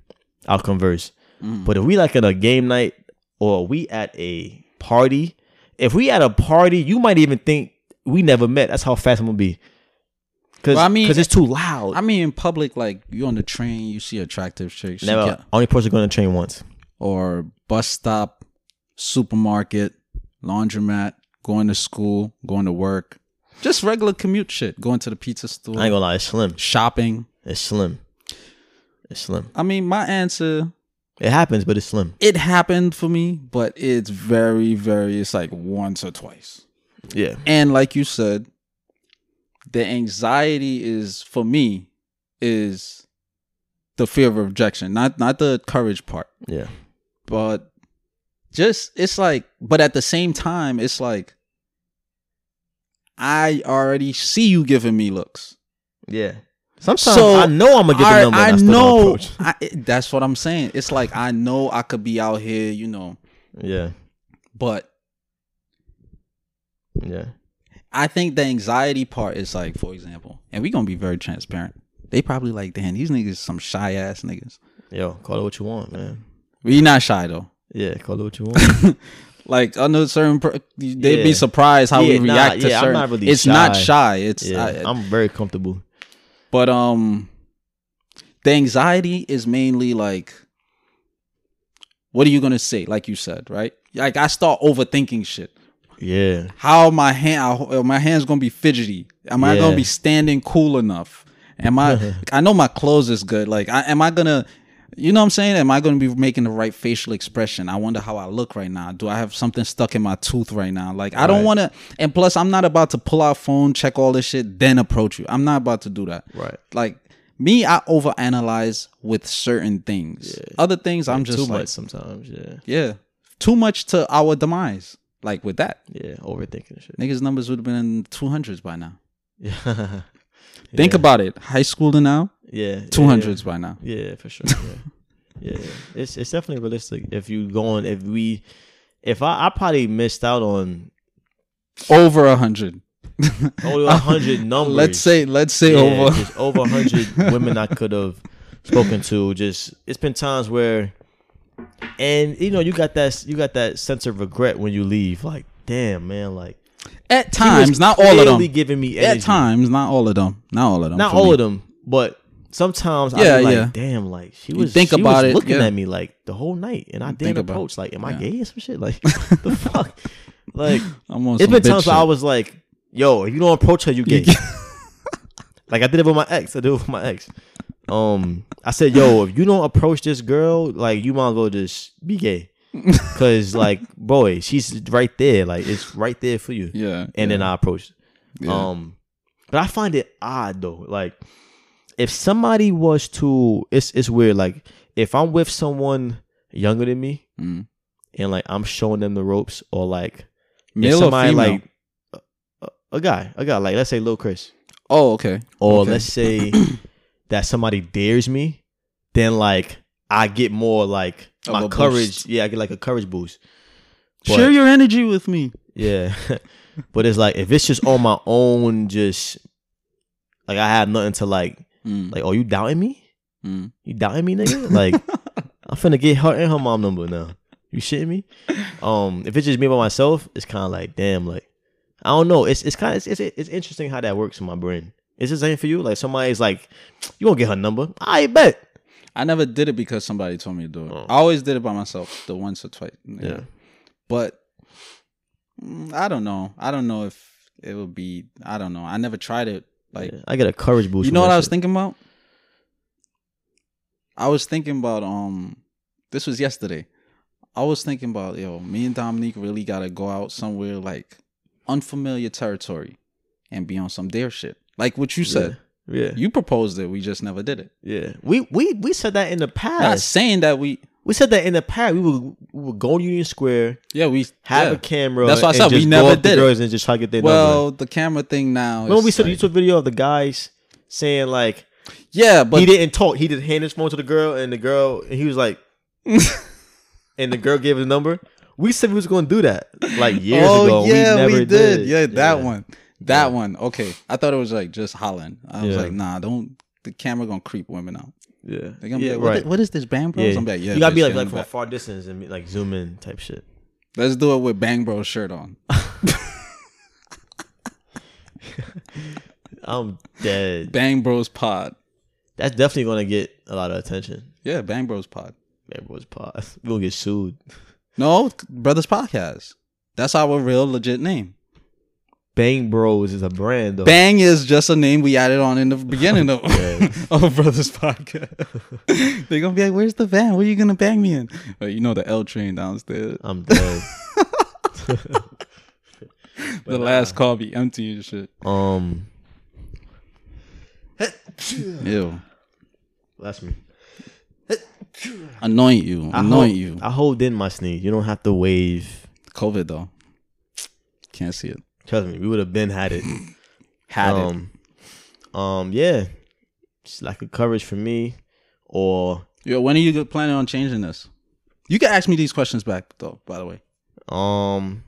I'll converse. Mm. But if we like at a game night or we at a party, if we at a party, you might even think we never met. That's how fast I'm gonna be. Cause, Well, I mean- cause it's too loud. I mean, in public, like you on the train, you see attractive chicks, Never. Only person going to train once. Or bus stop, supermarket, laundromat, going to school, going to work, just regular commute shit, going to the pizza store, I ain't gonna lie. It's slim. shopping. It's slim. It's slim. I mean, my answer, It happens, but it's slim. it happened for me, but it's very, very, it's like once or twice. Yeah. And like you said, the anxiety is for me is the fear of rejection, not not the courage part. Yeah. But just it's like but at the same time it's like i already see you giving me looks Yeah. Sometimes So, I know I'm gonna get the number. I I know. I, that's what i'm saying it's like i know i could be out here you know Yeah. but Yeah. i think the anxiety part is like for example and we're gonna be very transparent they probably like damn these niggas some shy ass niggas Yo, call it what you want, man. We not shy though Yeah, call it what you want. like under certain per- they'd Yeah. be surprised how Yeah, we nah, react to yeah, I'm certain not really it's not shy. shy it's yeah, I- I'm very comfortable. But um the anxiety is mainly like what are you gonna say? Like you said, right? Like I start overthinking shit. Yeah. How my hand are my hands gonna be fidgety? Am I Yeah. gonna be standing cool enough? Am I I know my clothes is good. Like I, am I gonna you know what I'm saying? Am I gonna be making the right facial expression? I wonder how I look right now. Do I have something stuck in my tooth right now? Like I don't Right. wanna and plus I'm not about to pull out phone, check all this shit, then approach you. I'm not about to do that Right. like me i overanalyze with certain things other things i'm just Too like much sometimes. Yeah. yeah too much to our demise like with that Yeah. Overthinking shit. niggas numbers would have been in 200s by now Yeah. think Yeah. about it high school to now Yeah. 200s by now Yeah, yeah for sure. Yeah. yeah. It's it's definitely realistic. If you going if we if I I probably missed out on over a hundred over a hundred numbers. let's say let's say Yeah, over just over a hundred women I could have spoken to. Just it's been times where, and you know, you got that you got that sense of regret when you leave. Like, damn, man, like at times not all of them giving me energy. at times not all of them not all of them not all me. of them, but sometimes Yeah, I be like, yeah. damn, like she You was think she about was it, looking yeah. at me like the whole night, and I Think didn't approach. Like, am I gay or some shit? Like, the fuck, like. I'm on It's been times where I was like, "Yo, if you don't approach her, you gay." like I did it with my ex. I did it with my ex. Um, I said, "Yo, if you don't approach this girl, like you might as well just be gay." Cause like, boy, she's right there. Like it's right there for you. yeah And then I approached. Um, but I find it odd though. Like, if somebody was to, it's it's weird. Like, if I'm with someone younger than me, Mm. and like I'm showing them the ropes, or like male or somebody female like a, a, guy, a guy like let's say Lil Chris, oh okay or Okay. let's say that somebody dares me, then like I get more like my courage. boost. Yeah, I get like a courage boost. But- share your energy with me Yeah, But it's like if it's just on my own, just like I have nothing to like. Mm, Like, oh, you doubting me? mm. You doubting me, nigga? Like, I'm finna get her and her mom number now. You shitting me? Um, if it's just me by myself, it's kind of like, damn, like, I don't know. It's it's kind of it's, it's it's interesting how that works in my brain. Is the same for you? Like somebody's like, you won't get her number. I bet. I never did it because somebody told me to do it. Oh. I always did it by myself, the once or twice. Yeah. But mm, I don't know. I don't know if it would be. I don't know. I never tried it. Like Yeah, I get a courage boost. you know what I was shit. thinking about? I was thinking about um. This was yesterday. I was thinking about yo. Me and Dominique really gotta go out somewhere like unfamiliar territory and be on some dare shit. Like what you said. Yeah, You proposed it. We just never did it. yeah. We we we said that in the Not past. saying that we. We said that in the past. We would we would go to Union Square, Yeah, we have yeah. a camera. That's why I said we never go up to did it. girls and just try to get their number. Well, the camera thing now. Remember we saw the YouTube video of the guys saying like Yeah, but he didn't talk. He just handed his phone to the girl, and the girl, and he was like, and the girl gave his number. We said we was going to do that like years oh ago. yeah, we, we, never did. Yeah, that Yeah. one. That Yeah. one. Okay, I thought it was like just Holland. I was like, nah, don't. The camera gonna creep women out. Yeah, They're gonna yeah, like, right. the- what is this Bang Bros? yeah. I'm like, yeah. you gotta be like, like from a far distance and like zoom in type shit. Let's do it with Bang Bros shirt on. I'm dead. Bang Bros Pod. That's definitely gonna get a lot of attention. Yeah, Bang Bros Pod. Bang bros, pod. We gonna get sued. No, Brothers Podcast. That's our real legit name. Bang Bros is a brand though. Bang is just a name we added on in the beginning of, of Brothers Podcast. They're gonna be like, "Where's the van? Where you gonna bang me in?" Uh, you know the L train downstairs. I'm dead. the last call be empty and shit. um, Ew, bless me. anoint you, I anoint hold, you. I hold in my sneeze. You don't have to wave. COVID though, can't see it. Trust me, we would have been had it. Had it. um, um, yeah, it's like a coverage for me, or Yo, when are you planning on changing this? You can ask me these questions back though. By the way, um,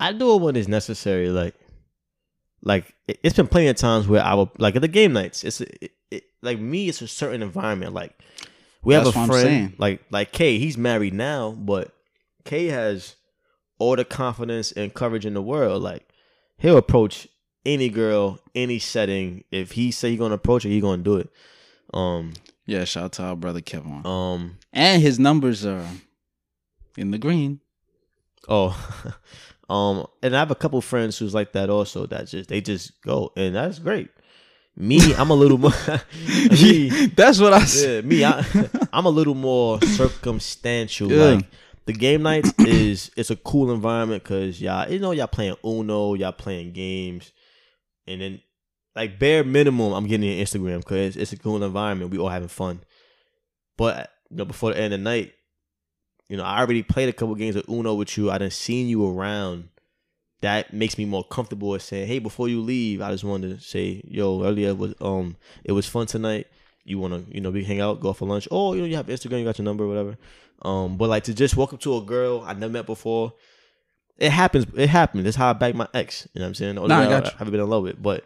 I do it when it's necessary. Like, like it, it's been plenty of times where I will like at the game nights. It's it, it, like me. It's a certain environment. Like we have That's a what I'm friend, like like Kay. He's married now, but Kay has all the confidence and courage in the world. Like he'll approach any girl, any setting. If he say he gonna approach her, he gonna do it. Um, yeah. Shout out to our brother Kevin, um, and his numbers are in the green. Oh, um, and I have a couple friends who's like that also. That just they just go, and that's great. Me, I'm a little more. me, That's what I said. yeah, me, I, I'm a little more circumstantial. Yeah. Like the game nights is it's a cool environment because y'all, you know, y'all playing Uno, y'all playing games, and then like bare minimum, I'm getting an Instagram because it's a cool environment. We all having fun, but you know, before the end of the night, you know, I already played a couple games of Uno with you. I done seen you around. That makes me more comfortable with saying, "Hey, before you leave, I just wanted to say, yo, earlier was um, it was fun tonight. You wanna, you know, we hang out, go for lunch. Oh, you know, you have Instagram, you got your number, whatever. Um, but like to just walk up to a girl I never met before, it happens. It happened. That's how I backed my ex. You know what I'm saying? The Nah, I got you. haven't been in love with, but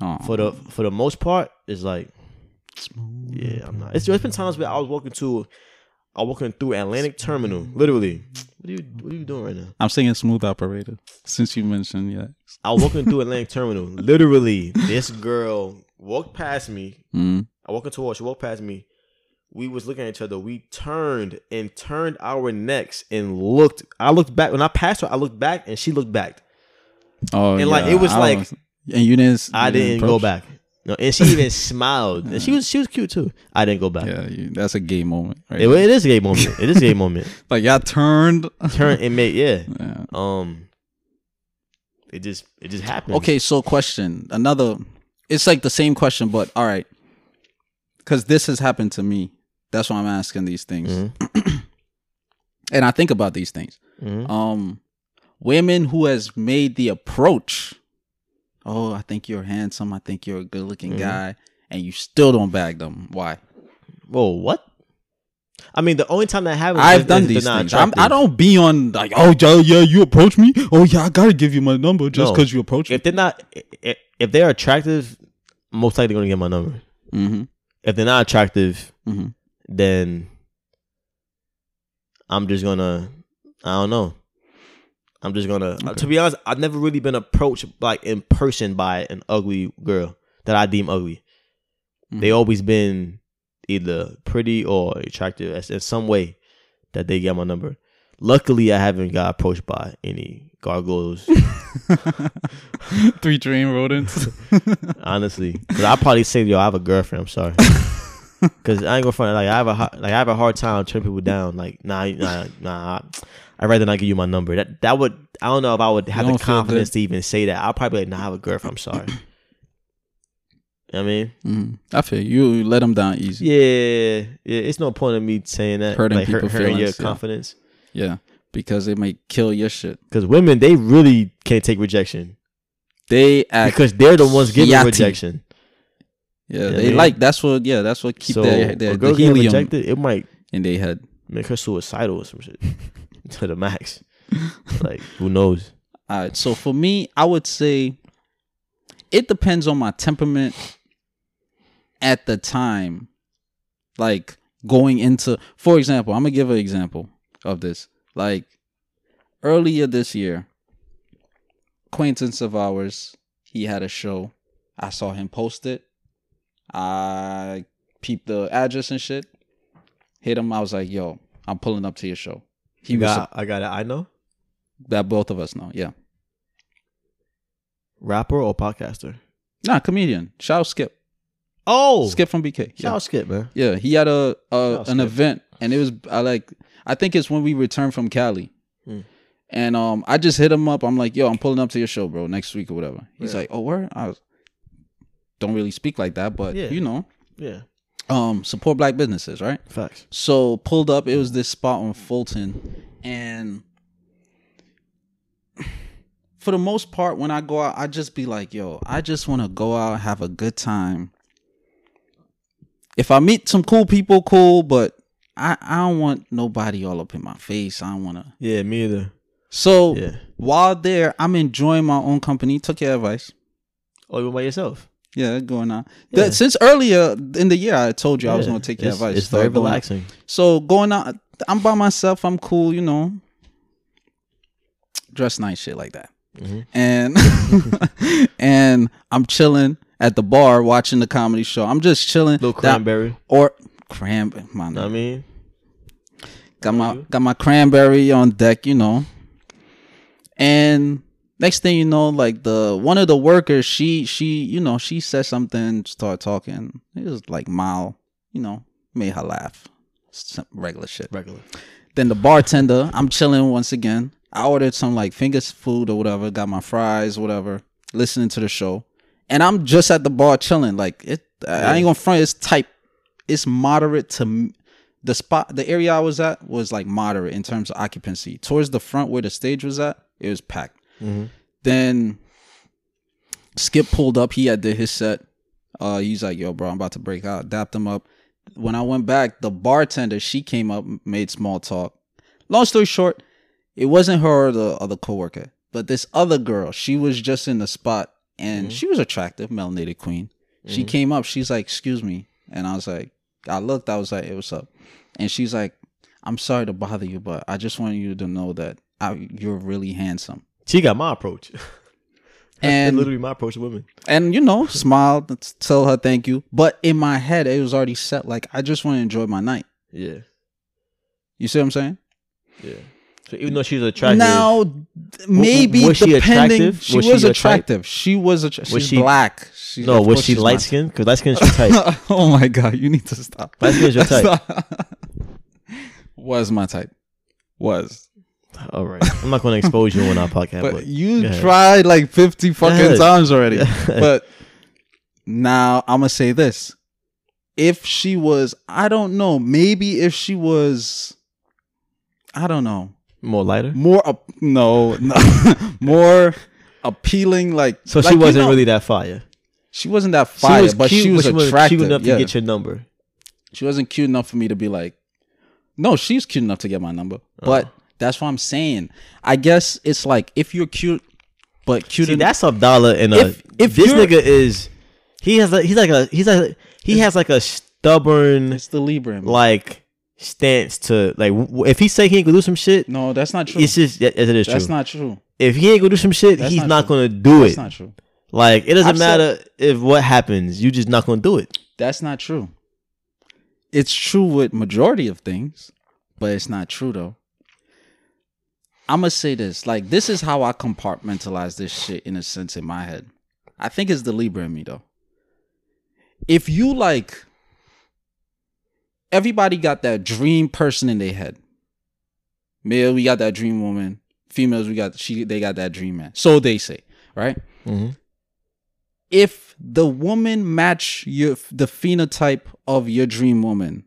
Oh, for the for the most part, it's like, yeah, I'm not. It's there's been times where I was walking to, I was walking through Atlantic Terminal, literally. What are you What are you doing right now? I'm singing "Smooth Operator" since you mentioned yeah. I was walking through Atlantic Terminal. Literally, this girl walked past me. Mm. I walked into her. She walked past me. We was looking at each other. We turned and turned our necks and looked. I looked back when I passed her. I looked back and she looked back. Oh, And, like, it was I like- and you didn't. I you didn't go back. No, and she even smiled. And she was she was cute too. I didn't go back. Yeah, you, that's a gay moment. Right It, it is a gay moment. It is a gay moment. like y'all turned. Turn and make yeah. Yeah. Um. It just it just happened. Okay, so question. Another. It's like the same question, but all right. Because this has happened to me. That's why I'm asking these things, Mhm. and I think about these things. Mhm. Um, women who has made the approach. Oh, I think you're handsome. I think you're a good looking Mhm. guy, and you still don't bag them. Why? Whoa, what? I mean, the only time that happens, I've is- done these things. I'm, I don't be on like, oh yeah, yeah, you approach me. Oh yeah, I gotta give you my number just No. because you approach me. If they're not, if, if they're attractive, most likely gonna get my number. Mm-hmm. If they're not attractive, Mm-hmm. Then I'm just gonna, I don't know. I'm just gonna. uh, to be honest, I've never really been approached like in person by an ugly girl that I deem ugly. They Mhm. always been either pretty or attractive in some way that they get my number. Luckily, I haven't got approached by any gargoyles. Three dream rodents. honestly, because I probably say, "Yo, I have a girlfriend." I'm sorry, because I ain't gonna front. Like I have a har- like I have a hard time turning people down. Like nah, nah, nah. I'd rather not give you my number. That that would I don't know if I would have the confidence to even say that. I'll probably like, nah, I have a girlfriend. I'm sorry. You know what I mean, mm I feel you. you let them down easy. yeah, yeah. It's no point in me saying that, Hurting like hurt, people's hurting your feelings, yeah. confidence. Yeah, because it might kill your shit. Because women, they really can't take rejection They act. because they're the ones giving Yachty. rejection. Yeah, they man. like that's what. Yeah, that's what keep so their, their a girl the getting helium rejected, it might in their head. make her suicidal or some shit to the max. like who knows? All right. So for me, I would say it depends on my temperament at the time. Like going into, for example, I'm gonna give an example of this. Like earlier this year, acquaintance of ours, he had a show. I saw him post it. I peeped the address and shit. Hit him. I was like, "Yo, I'm pulling up to your show." He You was got, I got it. I know that both of us know. Yeah. rapper or podcaster. Nah, comedian. Shout out Skip. Oh, Skip from BK. Shout Yeah. out Skip, man. yeah, he had a, a an Skip. event and it was I like I think it's when we returned from Cali. Hmm. And um I just hit him up. I'm like, "Yo, I'm pulling up to your show, bro, next week or whatever." He's Yeah. like, "Oh, where?" I was, don't really speak like that, but Yeah. you know, Yeah, um support black businesses, right? facts. So pulled up, it was this spot on Fulton, and for the most part, when I go out, I just be like, "Yo, I just want to go out, have a good time." If I meet some cool people, cool, but I I don't want nobody all up in my face. I don't want to. Yeah, me either. So Yeah. while there, I'm enjoying my own company. Took your advice. Oh, you by yourself. Yeah, going on. Yeah. That- since earlier in the year, I told you I was going to take your It's- advice. It's very out. relaxing. So going out, I'm by myself. I'm cool, you know. Dress nice, shit like that, Mhm. and and I'm chilling at the bar watching the comedy show. I'm just chilling. Little That- cranberry. or cram, my Know what I mean, got my got my cranberry on deck, you know. And next thing you know, like the one of the workers, she she you know she said something, start talking. It was like mild, you know, made her laugh. Some regular shit. regular. Then the bartender, I'm chilling once again. I ordered some like fingers food or whatever, got my fries, whatever, listening to the show. And I'm just at the bar chilling. Like it I ain't gonna front, it's type it's moderate to the spot the area I was at was like moderate in terms of occupancy. Towards the front where the stage was at, it was packed. Mhm. Then Skip pulled up, he had did his set. Uh he's like, yo, bro, I'm about to break out. Dapped him up. When I went back, the bartender, she came up, made small talk. Long story short, it wasn't her or the other coworker, but this other girl, she was just in the spot and she was attractive, melanated queen. She came up, she's like, excuse me. And I was like, I looked, I was like, hey, what's up? And she's like, I'm sorry to bother you, but I just want you to know that I, you're really handsome. She got my approach. That's And literally my approach to women. and you know, smiled, tell her thank you. But in my head, it was already set. Like I just want to enjoy my night. Yeah, You see what I'm saying? yeah. So even though she's attractive, Now, maybe was she depending, attractive? she Was was, she your type? attractive. She was attra- she's she- black. She's, no, was she light skinned? Because light skin is your type. oh my god, you need to stop. Light skin is your type. Was my type. Was. All right, I'm not going to expose you on our podcast, But, but, you tried like 50 fucking times already. But now I'm gonna say this. If she was, I don't know, maybe if she was I don't know. more lighter. More up no, no more appealing like So like, she wasn't know, really that fire. she wasn't that fire, she was but cute, she was but she attractive. cute enough yeah. to get your number. she wasn't cute enough for me to be like, No, she's cute enough to get my number. Oh. But that's what I'm saying. I guess it's like if you're cute, but cute See, that's Abdallah and a. If- if this nigga is, he has like he's like a he's like he has like a stubborn It's the Libra. me. like stance to like if he say he ain't gonna do some shit, no, that's not true. it's just yes, it is That's true. not true. if he ain't gonna do some shit, That's he's not not, gonna do That's it. That's not true. like it doesn't I've said- matter if what happens, you just not gonna do it. That's not true. It's true with majority of things, but it's not true though. I'm gonna say this. Like this is how I compartmentalize this shit in a sense in my head. I think it's the Libra in me though. If you like everybody got that dream person in their head. Male, we got that dream woman. Females, we got she they got that dream man. So they say, right? Mm-hmm. if the woman match your the phenotype of your dream woman,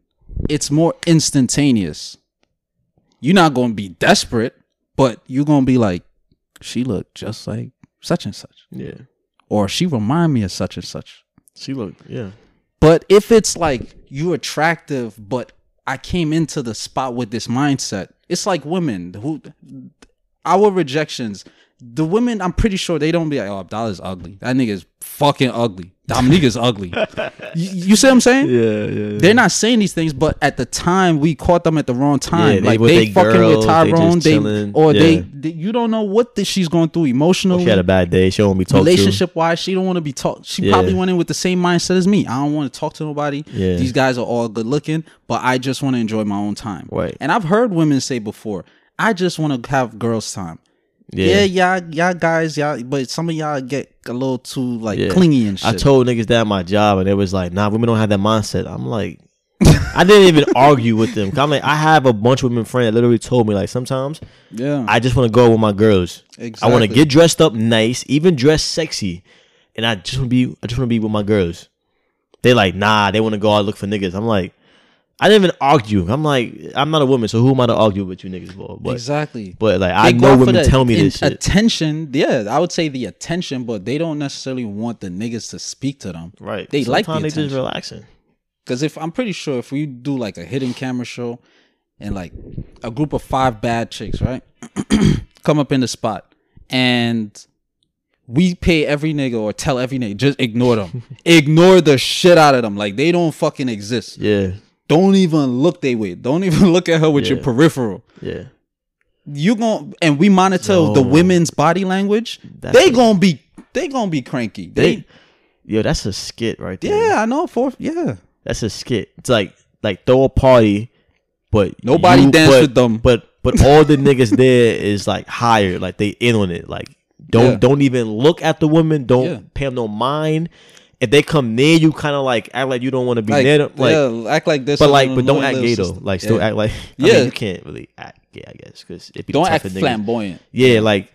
it's more instantaneous. You're not gonna be desperate, but you're gonna be like, she looked just like such and such, Yeah, or she remind me of such and such. she looked. Yeah, But if it's like you're attractive, but I came into the spot with this mindset, it's like women who our rejections. The women, I'm pretty sure they don't be like, "Oh, Abdallah's ugly. That nigga's fucking ugly. Dominique is ugly." you, you see what I'm saying? yeah, yeah. They're not saying these things, but at the time we caught them at the wrong time. Yeah, they like with they they fucking girls, with they just Tyrone, they, chilling. or they, Yeah. they- you don't know what this, she's going through emotionally oh, she had a bad day. She don't want to be talked relationship wise, she don't want to be talked. She Yeah. probably went in with the same mindset as me. I don't want to talk to nobody. Yeah. These guys are all good looking, but I just want to enjoy my own time. Right. And I've heard women say before, I just want to have girls' time. To. Yeah, y'all, y'all guys, y'all, but some of y'all get a little too like Yeah. clingy and shit. I told niggas that at my job, and it was like, nah, women don't have that mindset. I'm like, I didn't even argue with them. I'm like, I have a bunch of women friends that literally told me like, sometimes yeah, I just want to go with my girls. I want to get dressed up nice, even dress sexy, and I just want to be, I just want to be with my girls. They like, nah, they want to go out look for niggas. I'm like, I didn't even argue. I'm like, I'm not a woman, so who am I to argue with you niggas for? But, exactly. but like, I They go know for women the tell me this shit. Attention, yeah, I would say the attention, but they don't necessarily want the niggas to speak to them. right? they like the Sometimes they just attention. relaxing. Because if I'm pretty sure if we do like a hidden camera show and like a group of five bad chicks, right, come up in the spot and we pay every nigga or tell every nigga just ignore them, ignore the shit out of them, like they don't fucking exist. Yeah, Don't even look they way. Don't even look at her with your peripheral. yeah. You gon' and we monitor the women's body language. They gonna be they gonna be cranky. They, They, yo, that's a skit right there. yeah, I know. For yeah, That's a skit. It's like like throw a party, but Nobody you- dance but- with them. But but all the niggas there is like hired, like they in on it. Like don't Yeah. don't even look at the women. Don't Yeah. pay them no mind. If they come near you, kind of like act like you don't want to be like, near them. Like, yeah, act like this. but like, but don't act gay though. Like, still Yeah. act like. I Yeah. mean, you can't really act gay, I guess, because if you Don't act flamboyant. Yeah, like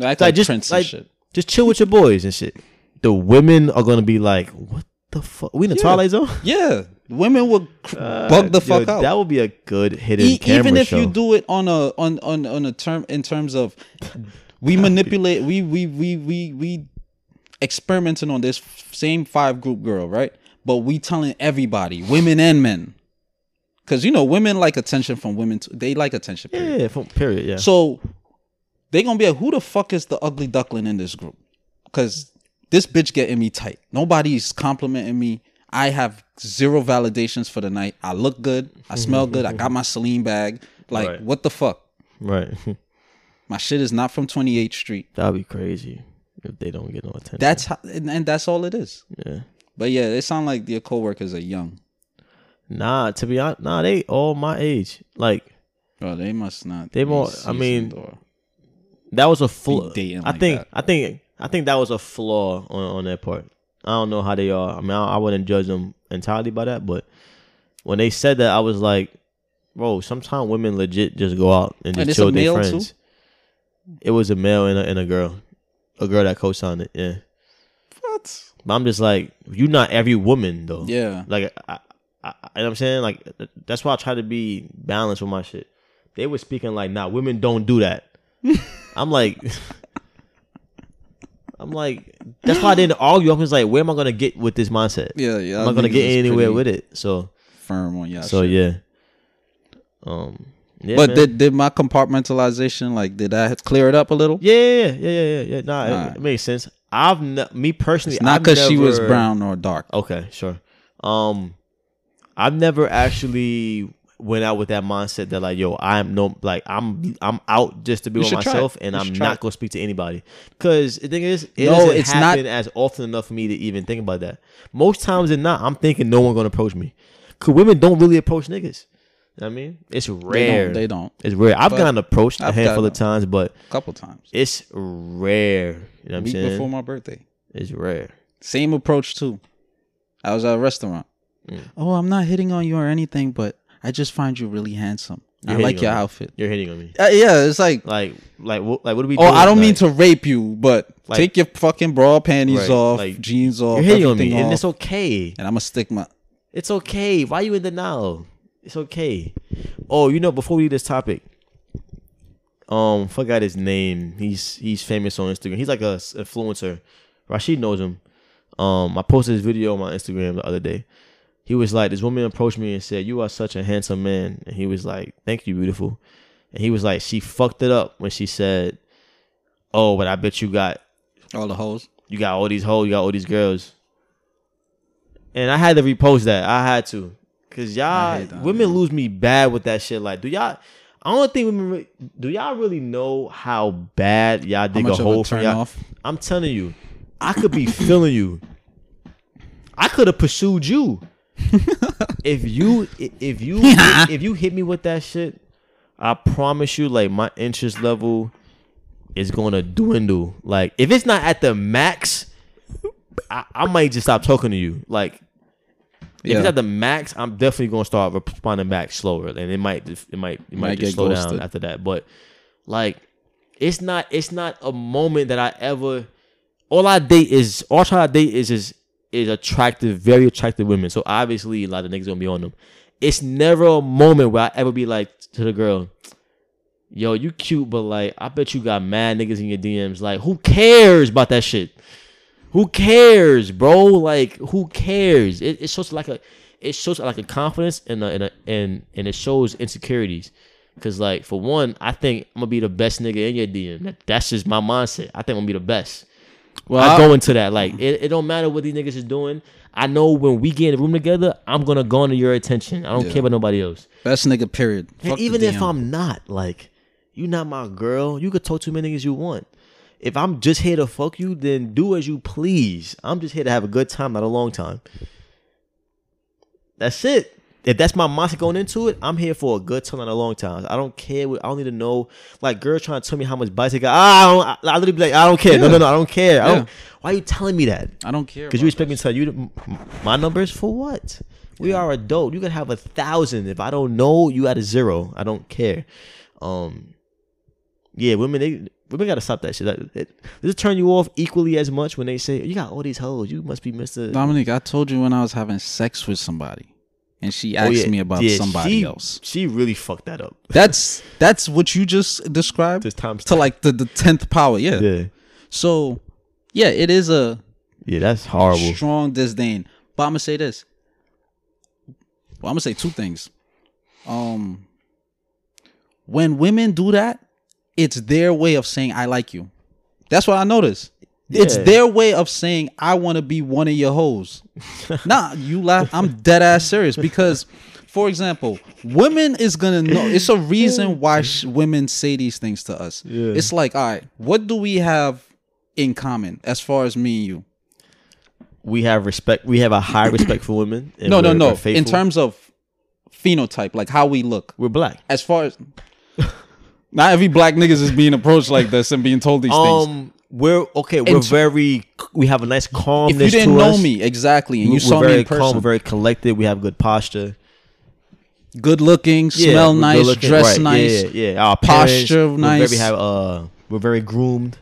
act like like, just like just chill with your boys and shit. The women are gonna be like, what the fuck? We in the Yeah. Twilight Zone? Yeah, women would cr- Uh, bug the yo, fuck out. That would be a good hidden E- camera even if show. you do it on a on on on a term in terms of we manipulate we we we we we experimenting on this same five group girl right but we telling everybody women and men because you know women like attention from women too. they like attention period. yeah, from period. Yeah. so they gonna be like who the fuck is the ugly duckling in this group because this bitch getting me tight nobody's complimenting me i have zero validations for the night i look good i smell good i got my celine bag like Right. what the fuck right. my shit is not from 28th street That'd be crazy if they don't get no attention. that's how and, and that's all it is yeah. but yeah they sound like your coworkers are young Nah, to be honest, nah, they all my age. Like bro they must not They more- I mean, that was a flaw. I like think. that. I think. I think that was a flaw on on their part. I don't know how they are. I mean, I, I wouldn't judge them entirely by that, but when they said that, I was like, bro, sometimes women legit just go out and And just it's chill with their friends. It was a male and a, and a girl, a girl that co-signed it. Yeah, what but I'm just like, you not every woman though. yeah Like, I, I, I, you know what I'm saying? Like, that's why I try to be balanced with my shit. They were speaking like, nah, women don't do that. I'm like, I'm like, that's why I didn't argue. I was like, where am I gonna get with this mindset? yeah yeah I'm not gonna get anywhere with it. So, firm on y'all so shit. yeah. Um, yeah, but man. did did my compartmentalization like did that clear it up a little? yeah, yeah, yeah, yeah, yeah. Nah, it, Alright. it makes sense. I've ne- me personally, It's not because she was brown or dark. Okay, sure. Um, I've never actually went out with that mindset that like, yo, I'm no like I'm I'm out just to be You with should try it. myself, and You I'm not gonna speak to anybody. Because the thing is, it No, doesn't it's not- as often enough for me to even think about that. Most times than not, I'm thinking no one gonna approach me. Cause women don't really approach niggas. You know what I mean, it's They rare. don't. They don't. It's rare. I've But gotten approached a I've handful of times, but A couple times. it's rare. You know what I'm Week saying? before my birthday. it's rare. Same approach too. I was at a restaurant. Mm. Oh, I'm not hitting on you or anything, but I just find you really handsome. You're I like your me. outfit. You're hitting on me. Uh, yeah, it's like, Like, like, what, like, what are we? oh, doing? I don't mean to rape you, but Like- take your fucking bra panties Right, off, like, jeans off, You're hitting on me, and it's okay. and I'm gonna stick my. It's okay. Why you in denial? It's okay. Oh, you know, before we do this topic, um, forgot his name. He's he's famous on Instagram. He's like a influencer. Rashid knows him. Um, I posted his video on my Instagram the other day. He was like, this woman approached me and said, "You are such a handsome man," and he was like, "Thank you, beautiful." And he was like, she fucked it up when she said, "Oh, but I bet you got All the hoes. you got all these hoes, you got all these girls. And I had to repost that. I had to. Cause y'all that, women man. lose me bad with that shit. Like, do y'all I don't think women do y'all really know how bad y'all dig a hole for y'all? off? I'm telling you, I could be feeling you. I could have pursued you. if you if you if you hit me with that shit, I promise you, like my interest level is gonna dwindle. Like if it's not at the max, I, I might just stop talking to you. Like if Yeah. it's at the max, I'm definitely gonna start responding back slower, and it might it might it might, Might just slow ghosted. down after that. But like, it's not it's not a moment that I ever. All I date is all I try to date is is is attractive, very attractive women. So obviously, a lot of niggas gonna be on them. It's never a moment where I ever be like to the girl, "Yo, you cute, but like, I bet you got mad niggas in your DMs. Like, who cares about that shit? Who cares, bro? Like, who cares? It, it shows like a, it shows like a confidence and a, and a, and and it shows insecurities. Cause like for one, I think I'm gonna be the best nigga in your DM. That's just my mindset. I think I'm gonna be the best. Well, I go into that like it, it don't matter what these niggas is doing. I know when we get in the room together, I'm gonna go into your attention. I don't Yeah. care about nobody else. Best nigga. Period. And Fuck the even if DM. I'm not, like, you not my girl, you could talk to many niggas you want. If I'm just here to fuck you, then do as you please. I'm just here to have a good time, not a long time. That's it. If that's my mindset going into it, I'm here for a good time, not a long time. I don't care. What, I don't need to know. Like, girl trying to tell me how much bites got. Ah, I, don't, I, I literally be like, I don't care. No, Yeah. no, no, I don't care. I don't, why are you telling me that? I don't care. Because you expect me to tell you my numbers for what? We are adult. You can have a thousand. If I don't know, you at a zero. I don't care. Um, yeah, women they women gotta stop that shit. That, it, does it turn you off equally as much when they say you got all these hoes? You must be Mister. Dominic, I told you when I was having sex with somebody, and she Oh, asked yeah. me about Yeah, somebody she- else. She really fucked that up. That's that's what you just described times to like the the tenth power. Yeah. yeah, So, yeah, it is a yeah, that's horrible. strong disdain. But I'm gonna say this. Well, I'm gonna say two things. Um, when women do that, it's their way of saying I like you. That's what I noticed. It's their way of saying I want to be one of your hoes. nah, you laugh. I'm dead ass serious because, for example, women is gonna know. It's a reason why sh- women say these things to us. Yeah. It's like, all right, what do we have in common as far as me and you? We have respect. We have a high respect for women. no, no, no. we're In terms of phenotype, like how we look, we're black. as far as not every black niggas is being approached like this and being told these things. Um, we're okay. We're very. We have a nice calmness. If you didn't to know us. me exactly and you saw we're me very in person, calm, we're very collected. We have good posture. good looking, Yeah, smell we're nice, good-looking, dress right, nice, Yeah, yeah. yeah. Our posture parents, we're nice. Very have uh, we're very groomed.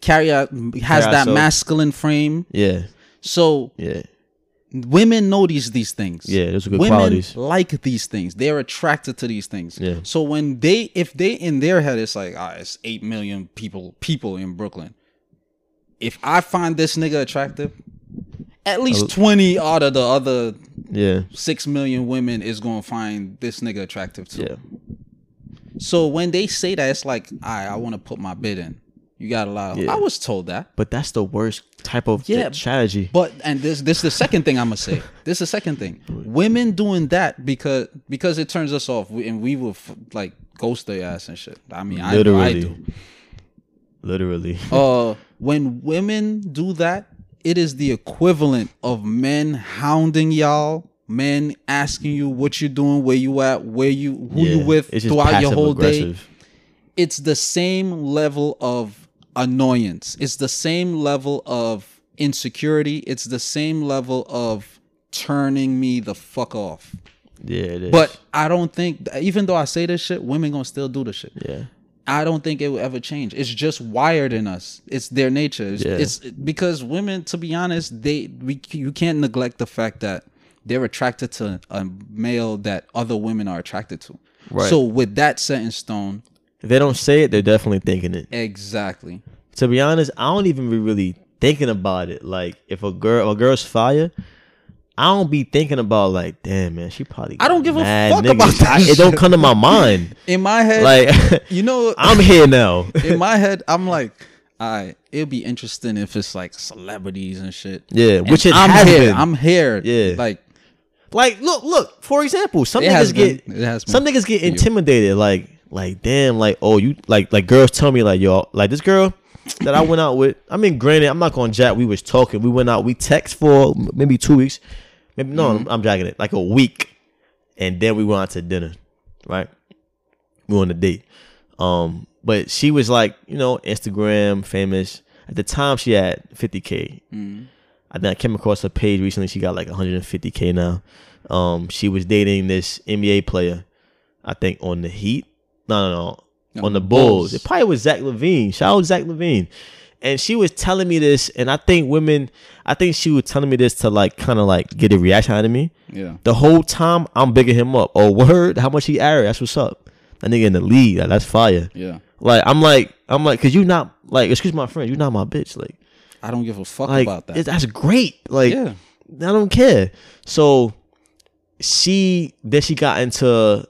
carry out has that ourselves. masculine frame. Yeah, So yeah, women know these these things. yeah. Those are good women qualities. like these things. They're attracted to these things. Yeah. So when they, if they in their head, it's like, ah, it's eight million people people in Brooklyn. If I find this nigga attractive, at least twenty out of the other Yeah. six million women is gonna find this nigga attractive too. Yeah. So when they say that, it's like, I I want to put my bid in. You got a lot. Of, Yeah. I was told that. But that's the worst type of Yeah, strategy. But and this this is the second thing I'm gonna say. This is the second thing. Women doing that because because it turns us off, and we will f- like ghost their ass and shit. I mean, I, I Literally. do. Literally. Uh, when women do that, it is the equivalent of men hounding y'all, men asking you what you're doing, where you at, where you who you with throughout your whole day. It's the same level of annoyance. It's the same level of insecurity. It's the same level of turning me the fuck off. Yeah, it is. But I don't think, even though I say this shit, women gonna still do this shit. yeah. I don't think it will ever change. It's just wired in us. It's their nature. It's, Yeah. it's because women, to be honest, they we you can't neglect the fact that they're attracted to a male that other women are attracted to. Right. So with that set in stone, If they don't say it, they're definitely thinking it. exactly. To be honest, I don't even be really thinking about it. Like if a girl, a girl's fire, I don't be thinking about like, damn man, she probably. I don't give a fuck niggas. about that I- It don't come to my mind. In my head, Like you know, I'm here now. in my head, I'm like, all right, it'd be interesting if it's like celebrities and shit. Yeah, And which it I'm has here. been. I'm here. Yeah. like Like, look, look. For example, some niggas get been. It has been. some niggas get intimidated. Like, like, damn, like, oh, you like, like, girls tell me like, y'all like this girl that I went out with. I mean, granted, I'm not gonna jack. We was talking. We went out. We text for maybe two weeks. Maybe no, Mm-hmm. I'm, jacking it. Like a week, and then we went out to dinner. Right, we went on a date. Um, but she was like, you know, Instagram famous. At the time, she had 50k. I think I came across her page recently. She got like 150k now. Um, she was dating this NBA player, I think on the Heat. No, no, no, on the Bulls. Bulls. It probably was Zach LaVine. Shout out Zach LaVine. And she was telling me this, and I think women, I think she was telling me this to like kind of like get a reaction out of me. yeah. The whole time I'm bigging him up. Oh, word, how much he average? That's what's up. That nigga in the league, like, that's fire. Yeah. Like I'm like I'm like, cause you not like, excuse my friend, you not my bitch. Like I don't give a fuck like about that. that's great. Like yeah. I don't care. So she then she got into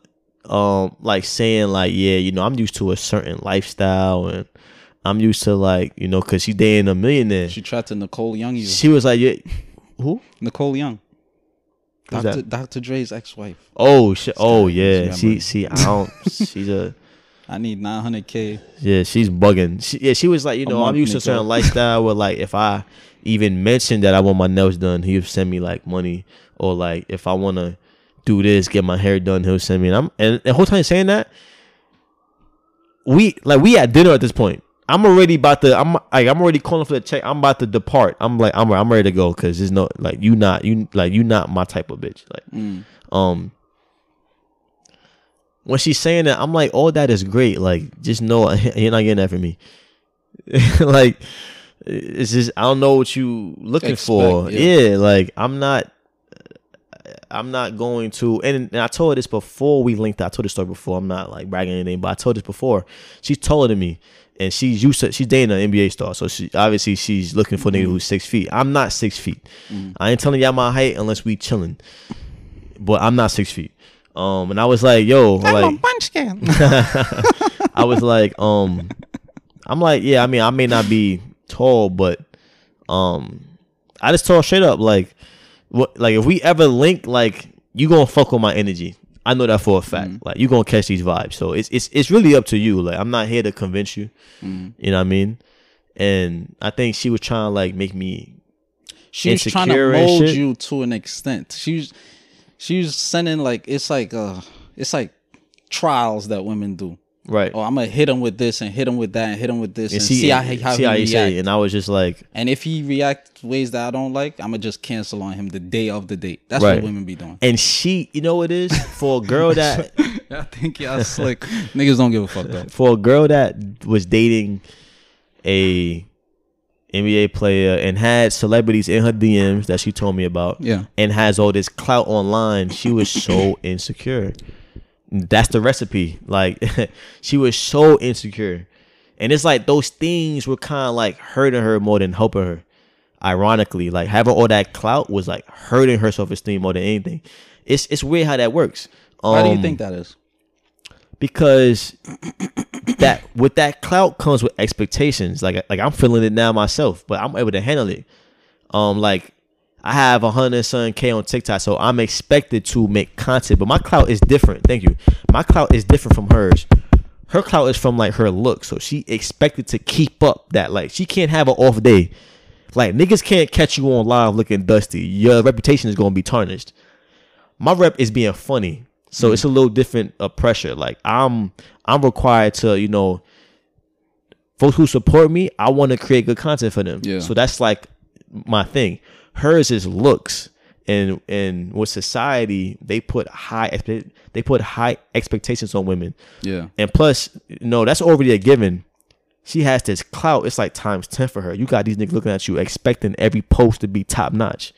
um like saying like yeah you know I'm used to a certain lifestyle and I'm used to like you know because she dating a millionaire. She She, tried to Nicole Young you. was like yeah who Nicole Young. Who's Dr. that? Dr. Dre's ex-wife. oh shit oh yeah she see I don't she's a I need 900k. yeah she's bugging she, yeah she was like you know I'm month, used to a nigga. certain lifestyle where like if I even mentioned that I want my nails done he'll send me like money or like if I want to do this, get my hair done. He'll send me, and I'm and the whole time saying that, we like we at dinner at this point. I'm already about to. I'm like I'm already calling for the check. I'm about to depart. I'm like I'm I'm ready to go because there's no like you not you like you not my type of bitch. Like Mm. um. When she's saying that, I'm like, all that is great. Like, just know you're not getting that from me. like, it's just I don't know what you looking for. Yeah. yeah, like I'm not. I'm not going to, and, and I told her this before we linked. I told this story before. I'm not like bragging anything, but I told this before. She's taller than me, and she's used to. She's dating an NBA star, so she obviously she's looking for a nigga who's six feet. I'm not six feet. I ain't telling y'all my height unless we chilling, but I'm not six feet. Um, and I was like, yo, like munchkin. I was like, um, I'm like, yeah, I mean, I may not be tall, but um, I just told straight up, like, what, like if we ever link, like, you gonna fuck with my energy. I know that for a fact. Like, you gonna catch these vibes. So it's it's it's really up to you. Like, I'm not here to convince you. You know what I mean? And I think she was trying to like make me. she was trying to mold you to an extent. She was she was sending like it's like uh it's like trials that women do. Right. Oh, I'm gonna hit him with this and hit him with that and hit him with this and, and see, how, he- how see he how you react. say. And I was just like, And if he reacts ways that I don't like, I'm gonna just cancel on him the day of the date. That's Right. what women be doing. and she, you know what it is for a girl that I think y'all slick. Niggas don't give a fuck though. for a girl that was dating a NBA player and had celebrities in her DMs that she told me about, Yeah. and has all this clout online, she was so insecure. That's the recipe. Like she was so insecure. And it's like those things were kind of like hurting her more than helping her. ironically, like having all that clout was like hurting her self esteem more than anything. It's it's weird how that works. Um, Why do you think that is? Because that with that clout comes with expectations. Like like I'm feeling it now myself, but I'm able to handle it. Um, like I have a hundred something K on TikTok, so I'm expected to make content, but my clout is different. Thank you. My clout is different from hers. Her clout is from like her look, so she expected to keep up that. Like she can't have an off day. Like niggas can't catch you on live looking dusty. Your reputation is gonna be tarnished. My rep is being funny, so it's a little different uh, pressure. Like I'm, I'm required to, you know, folks who support me. I want to create good content for them. Yeah. So that's like my thing. Hers is looks, and and with society, they put high they put high expectations on women. Yeah. And plus, you know, that's already a given. She has this clout. It's like times 10 for her. You got these niggas looking at you, expecting every post to be top notch.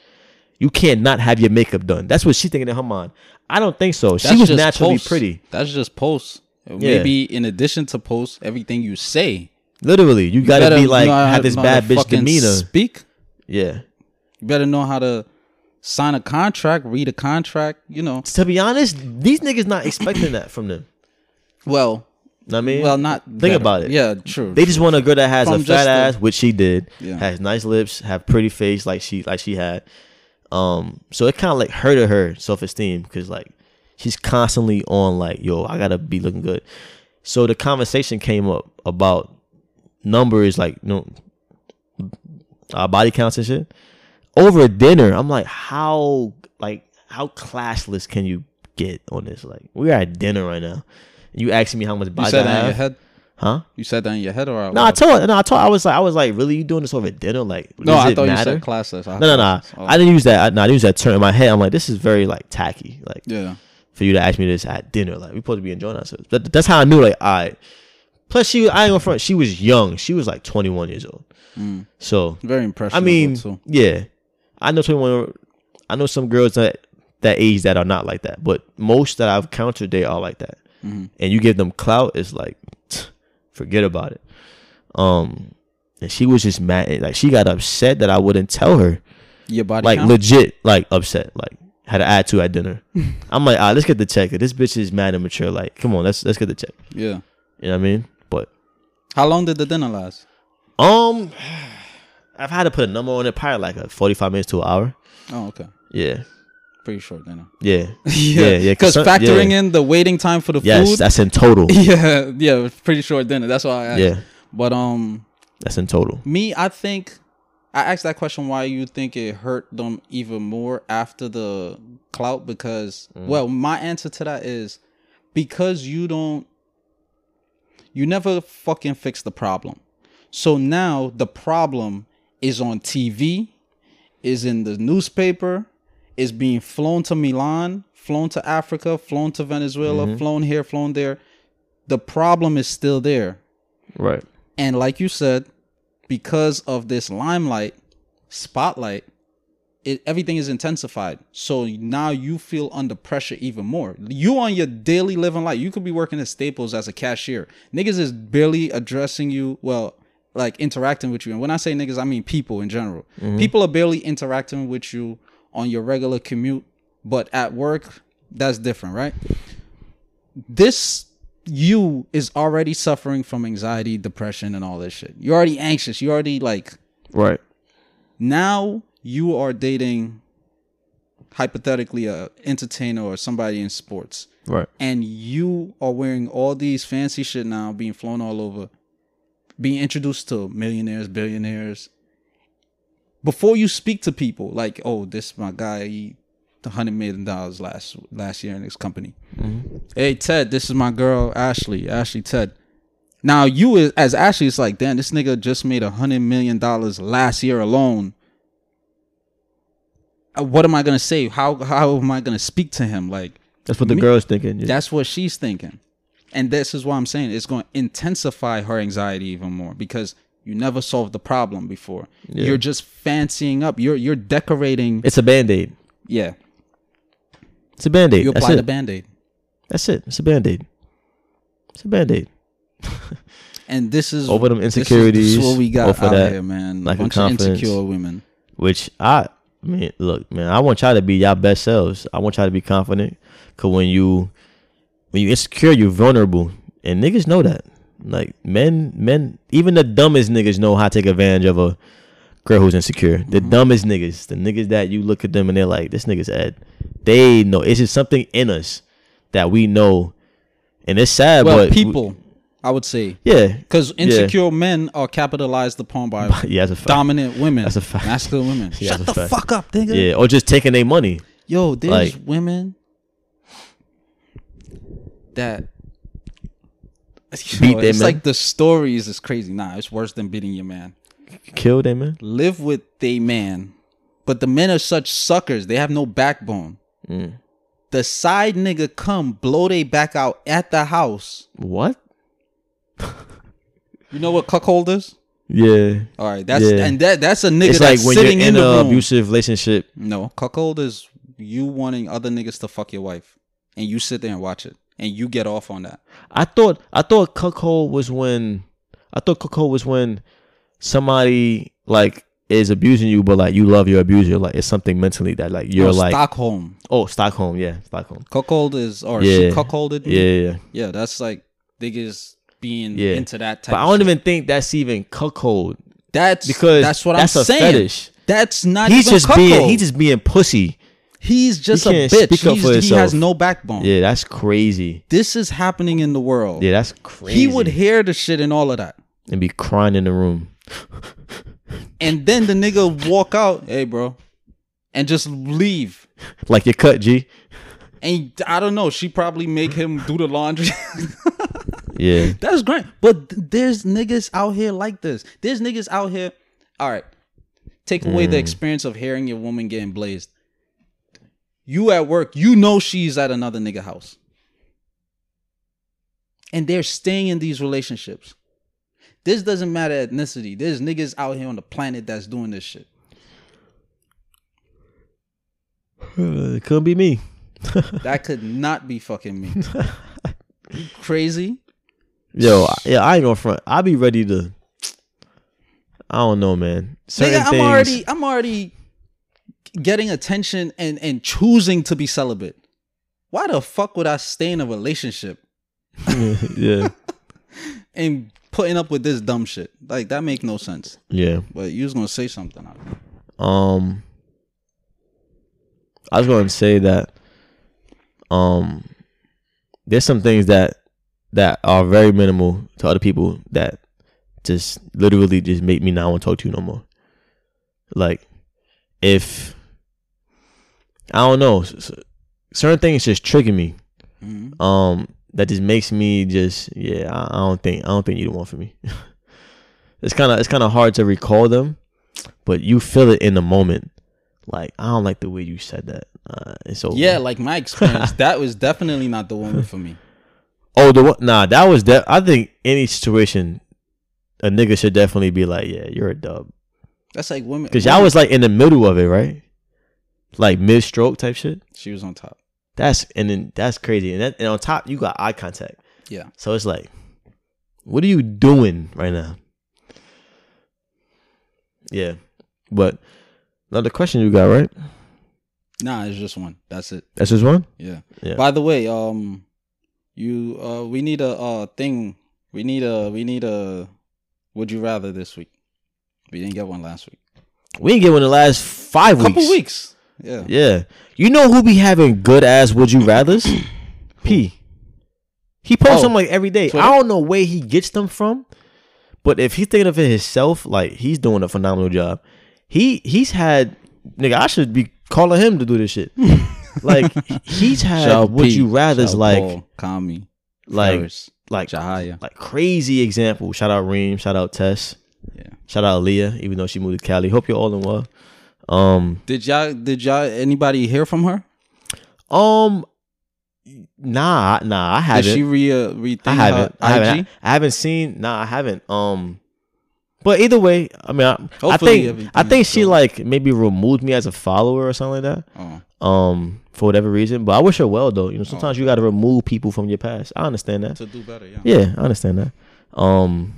You can't not have your makeup done. That's what she's thinking in her mind. I don't think so. she was naturally posts. pretty. That's just posts. Maybe in addition to posts, everything you say. Literally, you gotta better be like know how- have this know bad to bitch demeanor. Speak. Yeah. You better know how to sign a contract, read a contract. You know. To be honest, these niggas not expecting that from them. Well, I mean, well, not think better. about it. Yeah, true. They just want a girl that has From a fat the- ass, which she did. Yeah. Has nice lips, have pretty face like she like she had. Um, so it kind of like hurted her self esteem because like she's constantly on like, yo, I gotta be looking good. So the conversation came up about numbers, like you know, uh, body counts and shit. Over dinner, I'm like, how like how classless can you get on this? Like we're at dinner right now. You asking me how much you said I that in your head. Huh? You said that in your head, or No, I told no, I told I was like I was like, really you doing this over dinner? Like No, I thought matter? you said classless. I No, no, no. oh, I didn't use that. I, no, I didn't use that term in my head. I'm like, this is very like tacky. Like yeah. for you to ask me this at dinner. Like we supposed to be enjoying ourselves. That, that's how I knew. Like I. Plus, she I ain't gonna front. She was young. She was like 21 years old. Mm. So Very impressive. I mean, too. yeah, I know 21. I know some girls that that age that are not like that, but most that I've countered, they are like that. Mhm. And you give them clout, it's like, forget about it. Um, and she was just mad. Like she got upset that I wouldn't tell her. Your body Like count? legit, like upset. Like had an attitude at dinner. I'm like, ah, let's get the check. This bitch is mad and mature. Like, come on, let's let's get the check. yeah. You know what I mean? But How long did the dinner last? um, I've had to put a number on it. Probably like a 45 minutes to an hour. Oh, okay. Yeah, Pretty short dinner. yeah. yeah, yeah, Because factoring yeah. in the waiting time for the food. Yes, food. that's in total. yeah, yeah, pretty short dinner. That's why I asked. Yeah, But um, that's in total. me, I think I asked that question why you think it hurt them even more after the clout because well, my answer to that is because you don't you never fucking fix the problem. So now the problem is on TV, is in the newspaper, is being flown to Milan, flown to Africa, flown to Venezuela, mm-hmm. flown here, flown there. The problem is still there. Right. And like you said, because of this limelight, spotlight, it everything is intensified. So now you feel under pressure even more. You on your daily living life, you could be working at Staples as a cashier. Niggas is barely addressing you, well, like interacting with you. And when I say niggas, I mean people in general. Mm-hmm. People are barely interacting with you on your regular commute, but at work, that's different, right? this you is already suffering from anxiety, depression, and all this shit. You're already anxious. You're already like Right. now you are dating hypothetically a entertainer or somebody in sports, Right. and you are wearing all these fancy shit now, being flown all over, being introduced to millionaires, billionaires. Before you speak to people, like, oh, this my guy, he the hundred million dollars last last year in his company. Hey Ted, this is my girl Ashley. Ashley Ted. Now you as- as Ashley, it's like, damn, this nigga just made a hundred million dollars last year alone. Uh, What am I gonna say? How how am I gonna speak to him? Like That's what the Me- girl's thinking. Yeah. that's what she's thinking. And this is why I'm saying it's going to intensify her anxiety even more because you never solved the problem before. Yeah. You're just fancying up. You're you're decorating. It's a band aid. Yeah. It's a band aid. You apply the band-aid. That's it. It's a band aid. It's a band aid. And this is Over them this is- insecurities, This is what we got out that here, man. lack of bunch of insecure women. Which I, I mean, look, man, I want y'all to be y'all best selves. I want y'all to be confident. Cause when you when you insecure, you're vulnerable, and niggas know that. Like men, men, even the dumbest niggas know how to take advantage of a girl who's insecure. The Mm-hmm. dumbest niggas, the niggas that you look at them and they're like, this nigga's Ed. They know it's just something in us that we know, and it's sad. Well, but people, I would say, yeah, because insecure men are capitalized upon by yeah, that's a fact. dominant women. That's a fact. Masculine women. Yeah, Shut the fuck up, nigga. Yeah, or just taking their money. Yo, there's Like- women that you Beat know, their it's men? like the stories is crazy. Nah, it's worse than beating your man. Kill them, man. Live with they man, but the men are such suckers. They have no backbone. Mm. The side nigga come blow they back out at the house. What? You know what cuckold is? Yeah. All right, that's Yeah. and that that's a nigga It's that's like when you're sitting in in, an abusive relationship. No, cuckold is you wanting other niggas to fuck your wife, and you sit there and watch it, and you get off on that. I thought I thought cuckold was when I thought cuckold was when somebody like is abusing you, but like you love your abuser. Like it's something mentally that like you're Oh, like Stockholm. oh Stockholm, yeah, Stockholm. Cuckold is or Yeah. cuckolded Yeah, me. yeah. yeah. Yeah, that's like niggas being Yeah. into that type. But I don't even think that's even cuckold That's because that's what that's I'm a saying. fetish. That's not. He's just cuckold. being he's just being pussy. He's just a bitch. speak up for he has no backbone. Yeah, that's crazy. This is happening in the world. Yeah, that's crazy. He would hear the shit and all of that. and be crying in the room. And then the nigga walk out, hey bro, and just leave. Like you cut, G. And I don't know, she probably make him do the laundry. Yeah. That's great. But there's niggas out here like this. There's niggas out here. All right. Take away Mm. the experience of hearing your woman getting blazed. You at work, you know she's at another nigga house. And they're staying in these relationships. This doesn't matter ethnicity. There's niggas out here on the planet that's doing this shit. Uh, it could be me. That could not be fucking me. You crazy? Yo, yeah, I ain't gonna front. I'll be ready to. I don't know, man. Certain Nigga, I'm things. already I'm already getting attention and and choosing to be celibate. Why the fuck would I stay in a relationship yeah, and putting up with this dumb shit? Like that make no sense. yeah. But you was gonna say something. Um, I was going to say that. Um, there's some things that that are very minimal to other people that just literally just make me not want to talk to you no more. Like, if I don't know, certain things just trigger me. Mhm. um that just makes me just yeah I, I don't think I don't think you the one for me. it's kind of it's kind of hard to recall them, but you feel it in the moment. Like I don't like the way you said that. Uh, it's over. Yeah, like my experience, that was definitely not the woman for me. Oh, the one. Nah, that was that. I think any situation, a nigga should definitely be like, yeah, you're a dub. That's like women. Cause y'all was like in the middle of it, right? Like mid stroke type shit. she was on top. That's and then that's crazy. And that, and on top you got eye contact. Yeah. So it's like, what are you doing right now? Yeah, but another question you got right? Nah, it's just one. That's it. That's just one. Yeah. Yeah. By the way, um, you uh, we need a uh thing. We need a we need a. Would you rather this week? We didn't get one last week. We didn't get one the last five weeks. Couple weeks. Yeah. Yeah. You know who be having good ass would you rather's? P. He posts Oh. them like every day. Twitter? I don't know where he gets them from, but if he's thinking of it himself, like he's doing a phenomenal job. He he's had nigga. I should be calling him to do this shit. like he's had Shout would P, you rather's shout like Paul, Kami, like Ferris, like Jahaya. like crazy example. Shout out Reem. Shout out Tess. Yeah. Shout out Leah, even though she moved to Cali. Hope you're all in well. Um, Did y'all did y'all anybody hear from her? um, nah, nah, I Did haven't. she re uh, rethink I haven't. I haven't. I haven't seen. Nah, I haven't. Um, but either way, I mean, I, I think I think she good. like maybe removed me as a follower or something like that. Oh, Um, for whatever reason. But I wish her well though. You know, sometimes you got to remove people from your past. I understand that. to do better. Yeah. Yeah, I understand that. Um.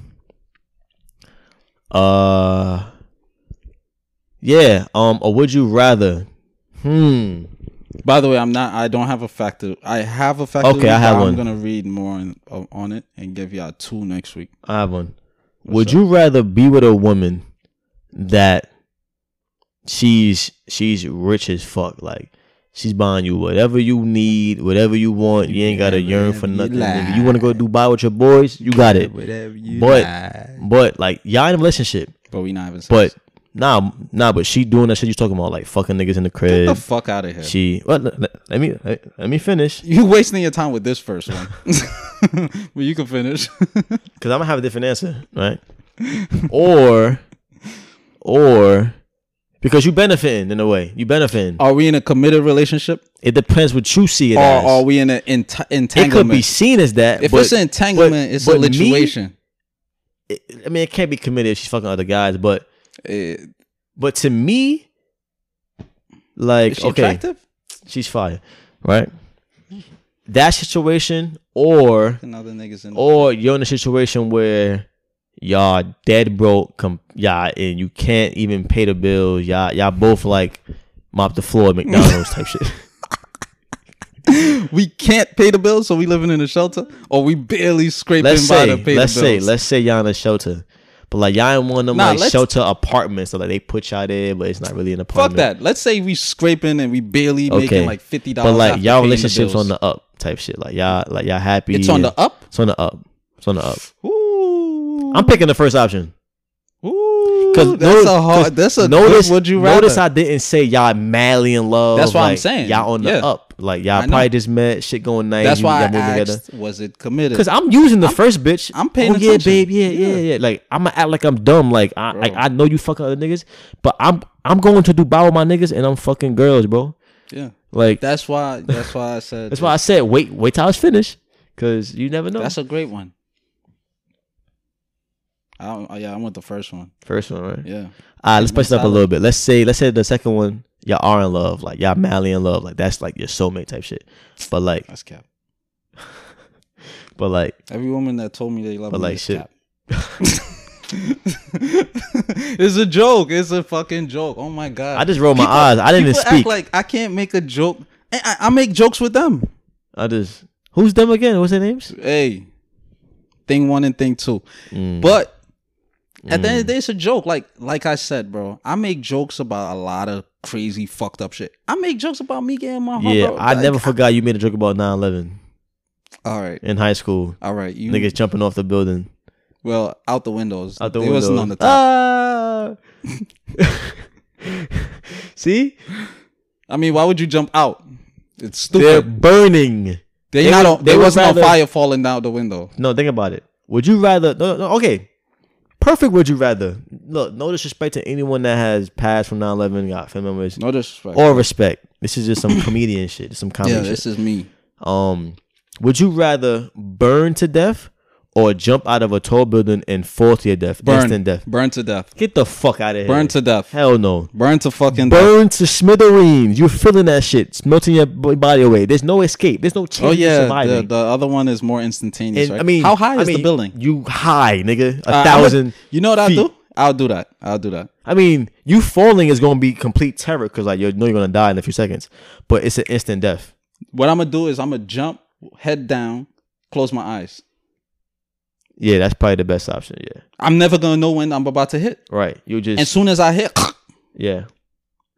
Uh. Yeah. Um. Or would you rather? Hmm. By the way, I'm not. I don't have a factor. I have a factor. Okay, I have one. I'm gonna read more on, on it and give y'all two next week. I have one. would you rather be with a woman that she's she's rich as fuck, like she's buying you whatever you need, whatever you want. You ain't gotta yearn for you nothing. You want to go to Dubai with your boys, you got it. Whatever you But but like y'all in a relationship, but we not having sex. but nah nah. But she doing that shit you talking about, like fucking niggas in the crib. get the fuck out of here. She well, let, let- me let, let me finish you wasting your time with this first one. well, you can finish. because I'm gonna have a different answer, right? or or because you benefiting in a way, you benefiting. are we in a committed relationship, It depends what you see it or as. are we in an ent- it entanglement? could be seen as that. if but, it's an entanglement, but- it's but a me- situation. it- I mean, it can't be committed if she's fucking other guys, but Eh, but to me, like is she okay, attractive? she's fire, right? That situation, or Another niggas in. or you're in a situation where y'all dead broke, com- y'all and you can't even pay the bills. Y'all y'all both like mop the floor at McDonald's type shit. we can't pay the bills, so we living in a shelter, or we barely scraping Let's by say to pay let's the say let's say y'all in a shelter. But like y'all in one of them Nah, like shelter apartments, so like they put y'all there, but it's not really an apartment. Fuck that. Let's say we scraping and we barely Okay. making like fifty dollars. But like y'all relationships on the up type shit. Like y'all like y'all happy. It's on the up. It's on the up. It's on the up. Ooh, I'm picking the first option. Ooh, 'Cause that's notice- a hard. 'cause That's a notice, good. Would you rather? Notice I didn't say y'all madly in love. That's what I'm saying. Y'all on the Yeah. up. Like y'all probably just met, shit going nice. that's you, why I y'all moving together. asked. Was it committed? Cause I'm using the first bitch. I'm paying Oh yeah, babe. Yeah, yeah, Yeah. yeah. Like I'm gonna act like I'm dumb. Like I, like I know you fucking other niggas, but I'm I'm going to Dubai with my niggas and I'm fucking girls, bro. yeah. Like That's why. That's why I said. that's why I said wait, wait till I was finished, cause you never know. That's a great one. I don't, oh, yeah, I want the first one. first one, right? Yeah. All right, let's spice it up a little bit. Let's say let's say the second one, y'all are in love, like y'all madly in love, like that's like your soulmate type shit. But like, That's cap. but like, Every woman that told me they love But, me like, is shit. cap. it's a joke. It's a fucking joke. Oh my god. I just rolled my People- eyes. I didn't even speak. Act like I can't make a joke. I, I, I make jokes with them. I just who's them again? What's their names? Hey, thing one and thing two. Mm. But at the end of the day, it's a joke. Like like I said, bro, I make jokes about a lot of crazy fucked up shit. I make jokes about me getting my heart. yeah. I Like, never forgot you made a joke about 9/11 All right, in high school. all right. You Niggas jumping off the building well out the windows. out the it window. wasn't on the top. Ah! See, I mean, why would you jump out? It's stupid. they're burning. They, they not would- on, they they wasn't rather- on fire falling down the window. No, think about it. Would you rather? No, no, okay. Perfect. Would you rather? Look, no disrespect to anyone that has passed from 9/11, got family members, No disrespect. or respect. This is just some comedian shit, some comedy yeah, shit. this is me. Um, would you rather burn to death or jump out of a tall building and fall to your death, Burn, instant death? burn to death. Get the fuck out of here. Burn to death. Hell no. Burn to fucking death. Burn to smithereens. You're feeling that shit. It's melting your body away. There's no escape. There's no chance Oh of yeah, the, surviving. the other one is more instantaneous. And, right? I mean, how high I is mean, the building? You high, nigga. A Uh, thousand. you know what I'll do? I'll do that. I'll do that. I mean, you falling is gonna be complete terror because like you know you're gonna die in a few seconds, but it's an instant death. What I'm gonna do is I'm gonna jump, head down, close my eyes. Yeah, that's probably the best option. Yeah, I'm never gonna know when I'm about to hit. right. You just As soon as I hit, yeah,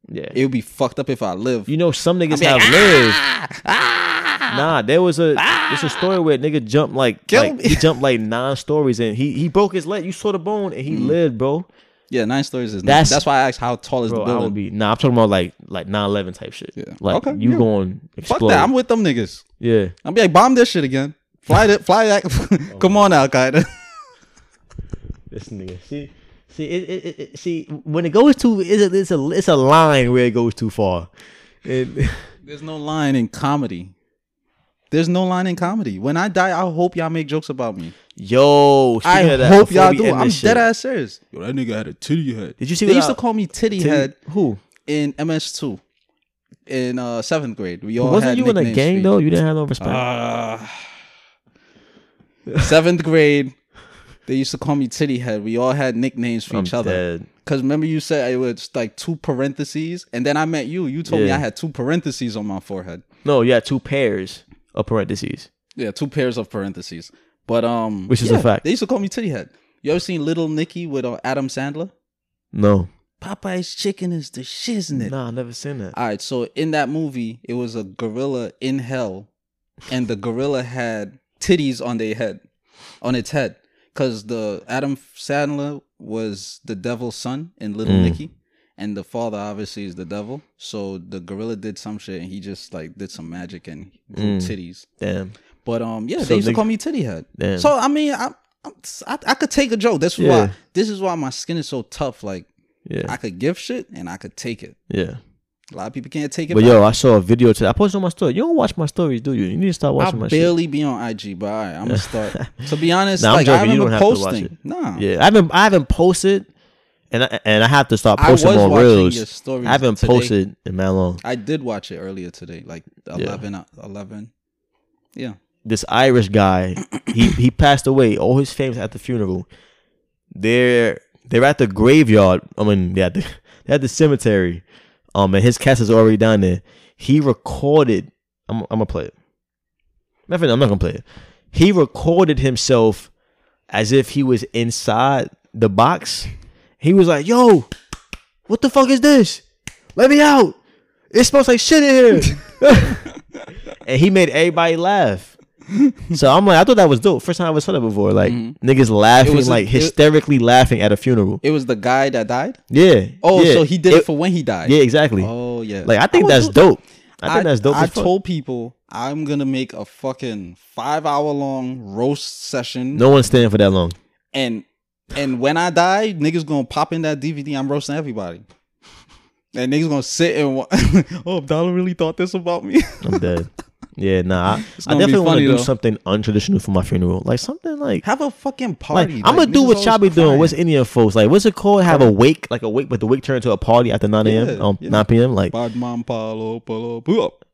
yeah. it would be fucked up if I live. You know, some niggas have like, lived. "Ah, ah." Nah, there was a there's a story where a nigga jumped like, like he jumped like nine stories and he he broke his leg. You saw the bone and he lived, bro. Yeah, nine stories is That's- that's that's why I asked how tall is Bro, the I building. would be nah. I'm talking about like like 9/11 type shit. Yeah. Like Okay, you yeah. going Fuck explode. that. I'm with them niggas. yeah. I'll be like, bomb this shit again. Fly that. Fly that. Come on, Al Qaeda. This nigga. See, see, it, it, it, it- see when it goes too, it's a, it's a it's a line where it goes too far. It, There's no line in comedy. There's no line in comedy. When I die, I hope y'all make jokes about me. yo, I speaking of that, hope y'all do. I'm dead ass serious. Yo, that nigga had a titty head. Did you see They used I- to call me titty, Titty- head Who? in MS2 in uh, seventh grade. We all Wasn't had you in a gang for though? You didn't have no respect. Uh, seventh grade. They used to call me Titty Head. We all had nicknames for I'm each other. dead. Cause remember you said it was like two parentheses, and then I met you. You told me I had two parentheses on my forehead. No, you had two pairs of parentheses. Yeah, two pairs of parentheses. But um, Which is a fact. They used to call me Titty Head. You ever seen Little Nicky with uh, Adam Sandler? No. Popeye's chicken is the shiznit. Nah, I never seen that. All right, so in that movie, it was a gorilla in hell, and the gorilla had titties on their head, on its head, because the Adam Sandler was the devil's son in Little Mm. Nicky, and the father obviously is the devil. So the gorilla did some shit, and he just like did some magic and grew Mm. titties. Damn. But um, yeah, So they used to call me titty head. Damn. So I mean, I, I'm, I I could take a joke. This is Yeah. why this is why my skin is so tough. Like yeah. I could give shit and I could take it. yeah. A lot of people can't take it. But back. yo, I saw a video today. I posted on my story. You don't watch my stories, do you? You need to start I watching my shit. barely be on IG, but all right, I'm gonna start. to be honest, Nah, I'm like I haven't been have to watch posting. Nah, Yeah, I haven't I haven't posted, and I, and I have to start I posting more reels. I haven't today. posted in that long. I did watch it earlier today, like 11, uh, 11. Yeah, This Irish guy, he he passed away. All his family's at the funeral. They're they're at the graveyard. I mean, they're at the they're at the cemetery. Um, and his cast is already down there. He recorded. I'm I'm gonna play it. Of I'm not gonna play it. He recorded himself as if he was inside the box. He was like, "Yo, what the fuck is this? Let me out! It smells like shit in here." and he made everybody laugh. So I'm like, I thought that was dope. First time I ever saw that before. Like mm-hmm. niggas laughing, a- like it- hysterically laughing at a funeral. it was the guy that died. Yeah. Oh, yeah. so he did it, for when he died. Yeah, exactly. Oh yeah. Like I think would that's do- dope. I think that's dope. I told people I'm gonna make a fucking five hour long roast session, no one's staying for that long. and and when I die, niggas gonna pop in that DVD. I'm roasting everybody. And niggas gonna sit and wa- oh, Dollar really thought this about me. I'm dead. Yeah, nah. I, I definitely want to do though. something untraditional for my funeral. Like something like Have a fucking like party. I'm gonna do what y'all be doing. What's Indian folks like? What's it called? Have a wake, like a wake, but the wake turned to a party after 9 a.m. Yeah, um, yeah. 9 p.m. Like Badman Palo Palo pull up.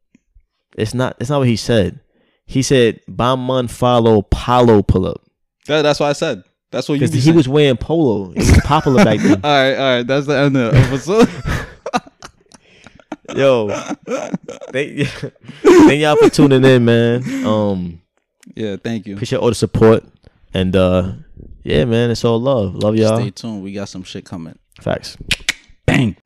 it's not. It's not what he said. He said, "Baman follow palo pull up." That, that's what I said. That's what you. Because he saying. was wearing polo. It was popular back then. All right, all right. That's the end of the episode. Yo, thank, thank y'all for tuning in, man. Um, yeah, thank you. appreciate all the support, and uh, yeah, man, it's all love. Love y'all. Stay tuned. We got some shit coming. Facts. Bang.